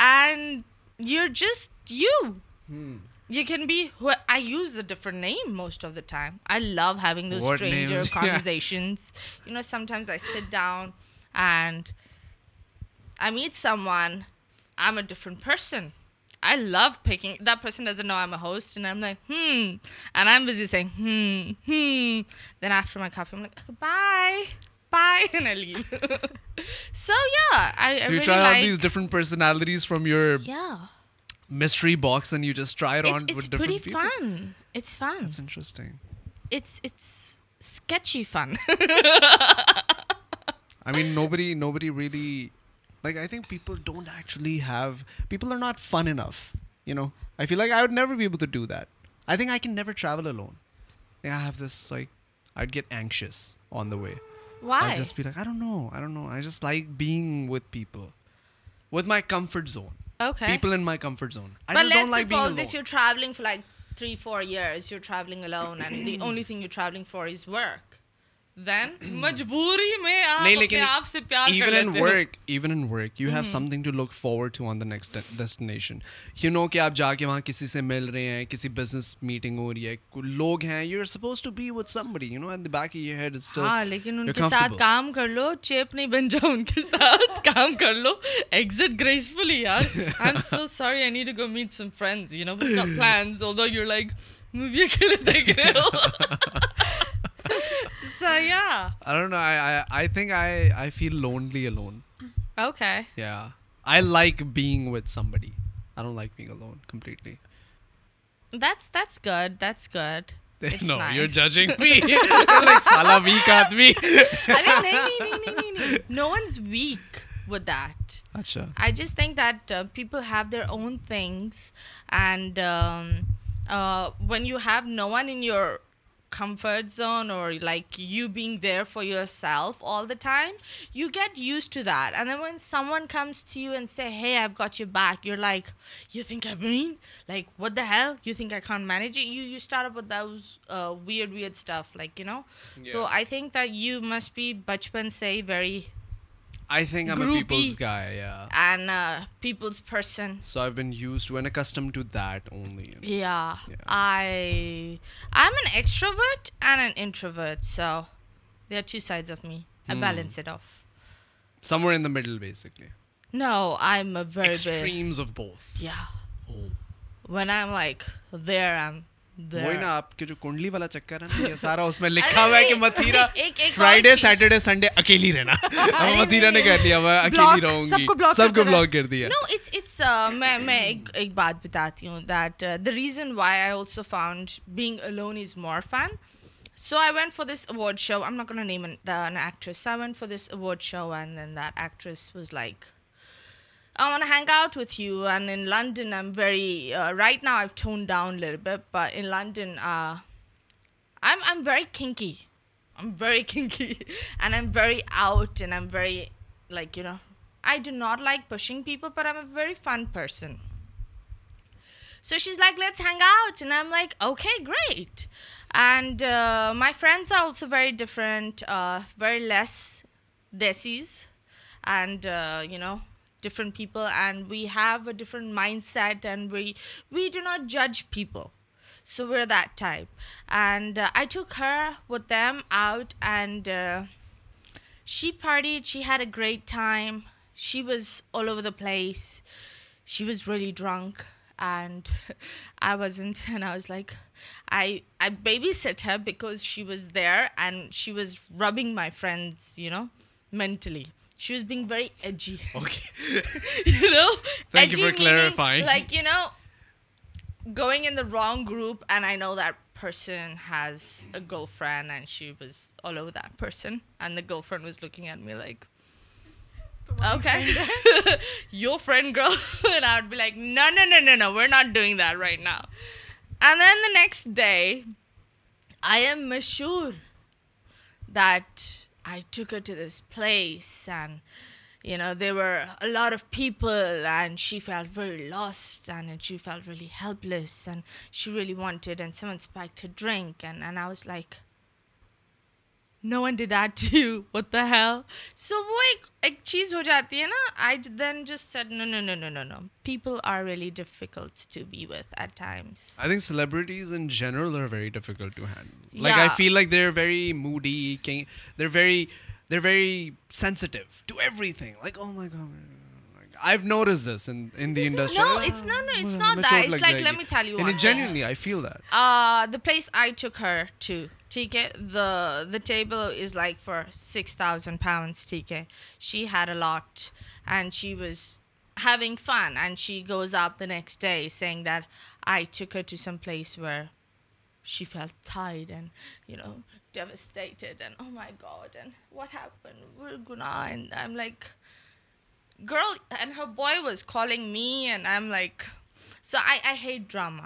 and you just you you can be I use a different name most of the time I love having stranger conversations you know ہیمز I sit down and I meet someone I am a different person I love picking. That person doesn't know I'm a host, and I'm like, hmm. And I'm busy saying, hmm, hmm. Then after my coffee, I'm like, okay, bye, bye, and I leave. so yeah, I. So I you really try like, out these different personalities from your yeah mystery box, and you just try it it's, on it's with different people. It's pretty fun. It's fun. That's interesting. It's it's sketchy fun. I mean, nobody nobody really like i think people don't actually have people are not fun enough you know i feel like i would never be able to do that i think i can never travel alone yeah i have this like i'd get anxious on the way why i'd just be like i don't know i don't know i just like being with people with my comfort zone okay people in my comfort zone i but just let's don't like suppose being alone. if you're traveling for like three four years you're traveling alone and the only thing you're traveling for is work then مجبوری میں آپ آپ سے سے پیار even even in in work work you you have something to to look forward on the next destination no کہ جا کے وہاں کسی کسی مل رہے ہیں بزنس میٹنگ ہو رہی ہے لوگ ہیں you you are suppose to be with somebody no and head ہاں لیکن ان ان کے کے کے ساتھ ساتھ کام کام کر کر لو لو چیپ نہیں بن جاؤ ایگزٹ گریسفلی یار I I am so sorry need to go meet some friends you you know plans like movie لیے دیکھ رہے ہو so yeah. I don't know. I I, I think I I feel lonely alone. Okay. Yeah. I like being with somebody. I don't like being alone completely. That's that's good. That's good. It's no, nice. you're judging me. you're like sala weak aadmi. अरे नहीं नहीं नहीं नहीं नहीं. No one's weak with that. Achha. I just think that uh, people have their own things, and um, uh, when you have no one in your comfort zone اور like you being there for yourself all the time you get use to that and one someone comes to you when C have achieve back you like you think کی bag like what the hell you think I can manage you you start about the where where stuff like you know تو I think that you must be بچپن سے very I think I'm groupie. a people's guy, yeah. And a people's person. So I've been used when accustomed to that only. You know? yeah. yeah. I I'm an extrovert and an introvert, so there are two sides of me. I hmm. balance it off. Somewhere in the middle basically. No, I'm a very extremes big, of both. Yeah. Oh. When I'm like there I'm وہی نا آپ کے جو کنڈلی والا چکر ہے نا یہ سارا اس میں لکھا ہوا ہے کہ متھیرا فرائیڈے سیٹرڈے سنڈے اکیلی رہنا متھیرا نے کہہ دیا میں اکیلی رہوں گی سب کو بلاک کر دیا نو اٹس اٹس میں میں ایک بات بتاتی ہوں that the reason why I also found being alone is more fun so I went for this award show M نا name an actress I went for this award show and then that actress was like I want to hang out with you. And in London, I'm very, uh, right now I've toned down a little bit, but in London, uh, I'm very kinky. I'm very kinky and I'm very out and I'm very, like, you know, I do not like pushing people, but I'm a very fun person. So she's like, let's hang out. And I'm like, okay, great. And uh, my friends are also very different, very less desis. And, you know, different people, and we have a different mindset, and we do not judge people. So we're that type. And uh, I took her with them out, and uh, she partied. She had a great time. She was all over the place. She was really drunk, and I wasn't. And I was like, I babysit her because she was there, and she was rubbing my friends, mentally. She was being very edgy. Okay. You know? Thank edgy you for clarifying. Meaning, like, you know, going in the wrong group, and I know that person has a girlfriend, and she was all over that person, and the girlfriend was looking at me like, okay, your friend, girl. And I would be like, no, we're not doing that right now. And then the next day, I am assured that I took her to this place, and there were a lot of people, and she felt very lost, and she felt really helpless, and she really wanted, and someone spiked her drink, and I was like, no one D that you what the hell so وہ ایک ایک چیز ہو جاتی ہے نا I then just set no no no no no no people are really difficult to be with at times I think celebrities in general are very difficult to handle like I feel like they are very moody they are very there very sensitive to everything like oh my God I've noticed this in, in the industry. No, it's no, no, it's not that. It's like, like, let me tell you. And genuinely, I feel that. Uh, the place I took her to ٹھیک ہے the the table is like for six thousand pounds ٹھیک ہے she had a lot and she was having fun and she goes up the next day saying that I took to some place where she feel tied and you know devastated and oh my God and what happen gonna and I am like girl and her boy was calling me and I am like so I I hate drama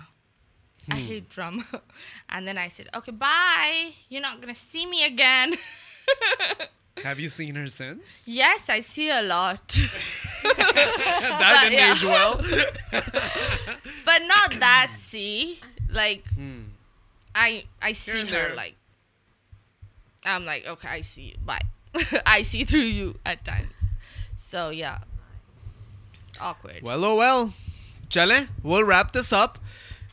see me again so یا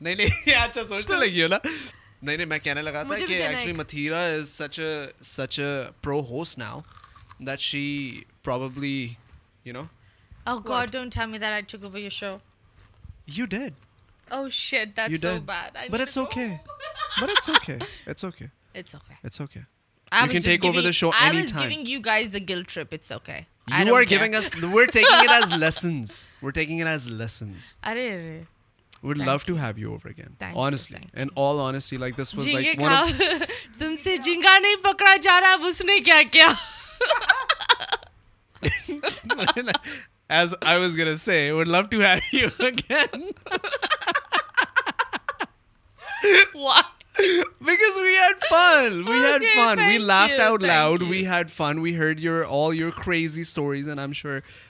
نہیں نہیں اچھا سوچنے لگی ہو نا نہیں نہیں میں کہنے لگا تھا کہ actually Mathira is such a such a pro host now that she probably you know oh God don't tell me that I ٹوک over your show you did oh shit that's so bad but it's okay but it's okay it's okay it's okay it's okay You can take giving, over the show anytime. I was giving you guys the guilt trip. It's okay. You are care. giving us... We're taking it as lessons. We're taking it as lessons. Arre, arre. would love to have you over again thank honestly you, in you. all honesty like this was like one of tumse jhinga nahi pakda ja raha ab usne kya kya as i was going to say would love to have you again why because we had fun we okay, had fun we laughed you, out loud you. we had fun we heard your all your crazy stories and i'm sure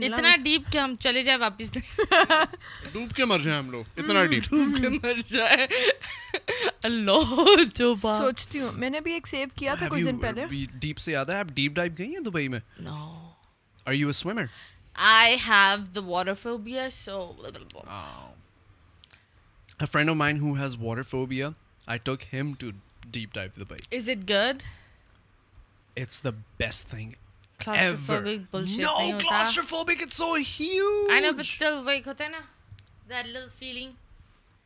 اتنا deep کے ہم چلے جائیں واپس ڈوب کے مر جائیں ہم لوگ اتنا ڈیپ ڈوب کے مر اللہ جو سوچتی ہوں میں میں نے بھی ایک سیو کیا تھا کچھ دن پہلے ڈیپ ڈیپ سے یاد ہے آپ گئی ہیں Dubai best claustrophobic ever. bullshit. No, claustrophobic, it's so huge. I know, but still, wait, hota na? that little feeling.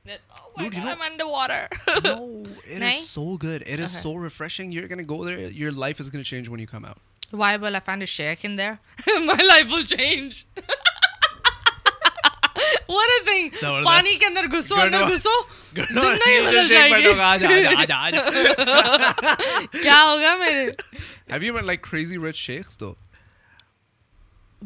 That, oh my Dude, God, you know, I'm underwater. no, it Nein? is so good. It is okay. so refreshing. You're gonna go there. Your life is gonna change when you come out. Why will I find a shake in there? my life will change. اور نہیں پانی کے اندر گھسو اندر گھسو زندہ ہی بدل جائے گی کیا ہوگا میرے Have you been like crazy rich sheikhs though?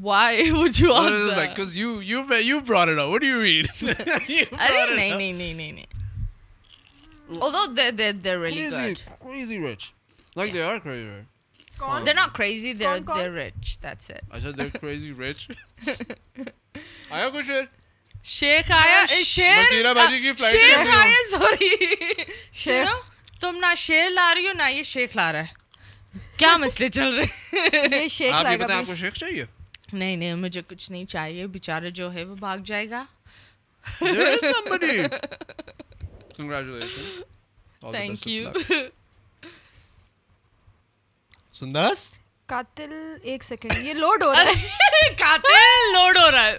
Why would you ask that? Like, Cause you, you, you brought it up. What do you mean? you I didn't, nee, nee, nee, nee, nee. Although they're, they're, they're really crazy, good. Crazy rich. Like yeah. they are crazy rich. Oh. They're not crazy, they're, they're rich. That's it. I said they're crazy rich. I have a question. شیخ آیا شیر شیخ آیا sorry شیر تم نہ شیر لا رہی ہو نہ یہ شیخ لا رہا ہے کیا مسئلے چل رہے یہ شیخ لائے گا آپ کو شیخ چاہیے نہیں نہیں مجھے کچھ نہیں چاہیے بیچارہ جو ہے وہ بھاگ جائے گا سنداس قاتل ایک سیکنڈ یہ لوڈ ہو رہا ہے قاتل لوڈ ہو رہا ہے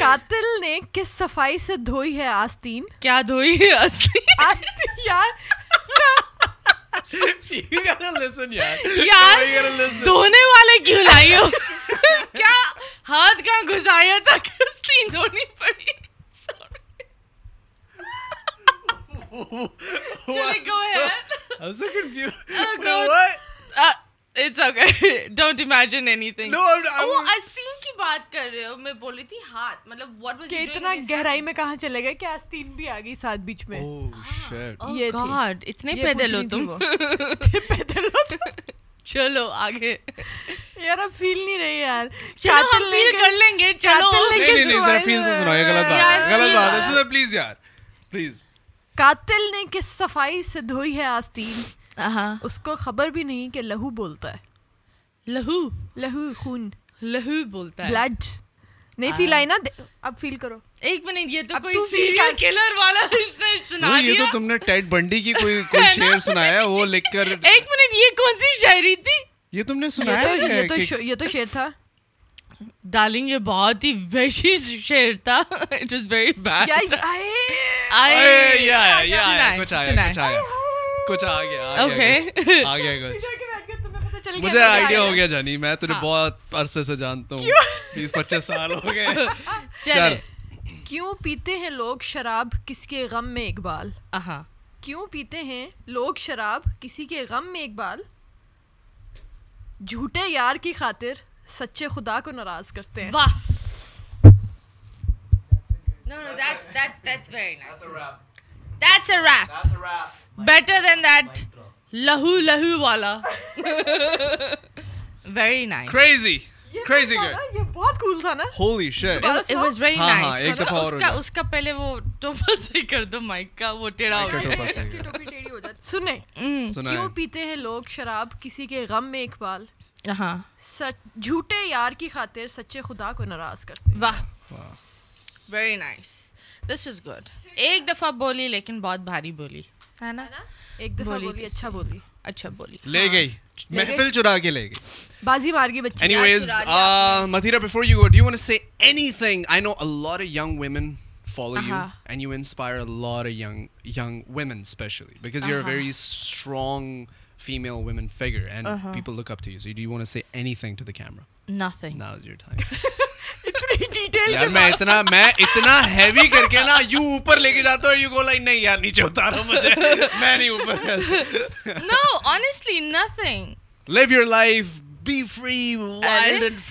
قاتل نے کس صفائی سے دھوئی ہے آستین کیا دھوئی ہے آستین یار یار دھونے والے کیوں لائی ہو کیا ہاتھ کا گزایا تھا کس تین دھونی پڑی چلے گو ہے I'm so confused. Oh, God. What? Uh, it's okay don't imagine anything no کی بات کر رہے ہو ہو ہو میں میں میں تھی ہاتھ مطلب واٹ واز کہ کہ اتنا گہرائی کہاں چلے گئے بھی آ گئی ساتھ بیچ شٹ oh, ہاں۔ oh یہ گاڈ اتنے پیدل پیدل تم چلو آگے یار اب فیل نہیں رہی یار چاتل فیل فیل کر لیں گے چلو نہیں نہیں ذرا سے غلط غلط بات بات ہے پلیز یار پلیز قاتل نے کس صفائی سے دھوئی ہے آستین اس کو خبر بھی نہیں کہ لہو بولتا ہے لہو لہو لہو خون بولتا ہے بلڈ نہیں فیل فیل آئی نا اب کرو ایک منٹ یہ تو تو کوئی کوئی کوئی سیریل کلر والا اس نے نے سنا دیا یہ یہ تم ٹیڈ بنڈی کی شعر سنایا وہ لکھ کر ایک منٹ کون سی شاعری تھی یہ تم نے سنایا یہ تو شعر تھا ڈالنگ یہ بہت ہی شعر تھا اٹ ویری بیڈ آئے آئے کچھ آ گیا آ گیا کچھ مجھے آئیڈیا ہو گیا جانی میں تجھے ہاں۔ بہت عرصے سے جانتا ہوں بیس پچیس سال ہو گئے چل کیوں پیتے ہیں لوگ شراب کس کے غم میں اقبال کیوں پیتے ہیں لوگ شراب کسی کے غم میں اقبال جھوٹے یار کی خاطر سچے خدا کو ناراض کرتے ہیں واہ لوگ شراب کسی کے غم میں اقبال جھوٹے یار کی خاطر سچے خدا کو ناراض کرتے واہ very nice this is good ایک دفعہ بولی بولی اچھا بولی اچھا بولی بولی لیکن بہت بھاری ہے نا ایک دفعہ اچھا اچھا لے ہاں۔ لے گئی گئی گئی محفل چرا کے بازی مار بچی ڈیٹیل میں اتنا میں اتنا ہیوی کر کے نا یو اوپر لے کے جاتا ہوں یو گو لائک نہیں نہیں یار نیچے اتارو مجھے میں اوپر no honestly nothing live your life مطلب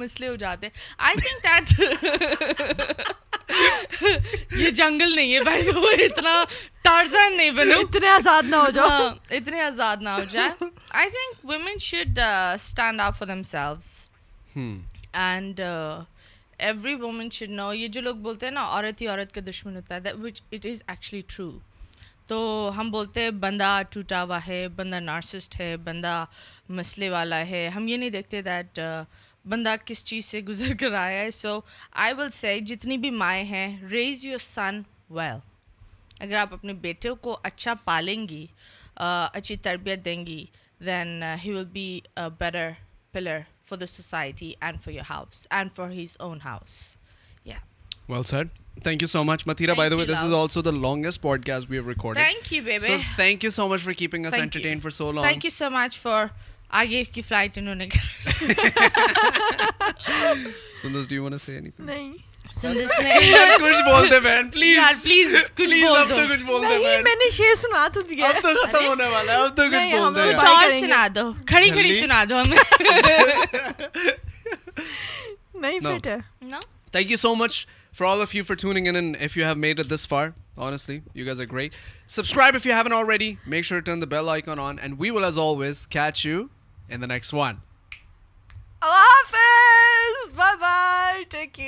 مسلے وہ جاتے یہ جنگل نہیں ہے بھائی وہ اتنا ٹارزن نہیں بنو اتنے آزاد نہ ہو جاؤ ہاں، اتنے آزاد نہ ہو جائے I think women should stand out for themselves and every woman should know یہ جو لوگ بولتے ہیں نا عورت ہی عورت کا دشمن ہوتا ہے which it is actually true تو ہم بولتے ہیں بندہ ٹوٹا ہوا ہے بندہ نارسسٹ ہے بندہ مسئلے والا ہے ہم یہ نہیں دیکھتے دیٹ بندہ کس چیز سے گزر کر آیا ہے سو آئی ول سے جتنی بھی مائیں ہیں ریز یور سن ویل اگر آپ اپنے بیٹے کو اچھا پالیں گی uh, اچھی تربیت دیں گی then he will be better pillar for the society and for your house and for his own house یا well sir thank you so much Mathira by the way this is also the longest podcast we have record thank you baby thank you so much for keeping us entertain for so long thank you so much for آگے کی flight انہوں نے next one by take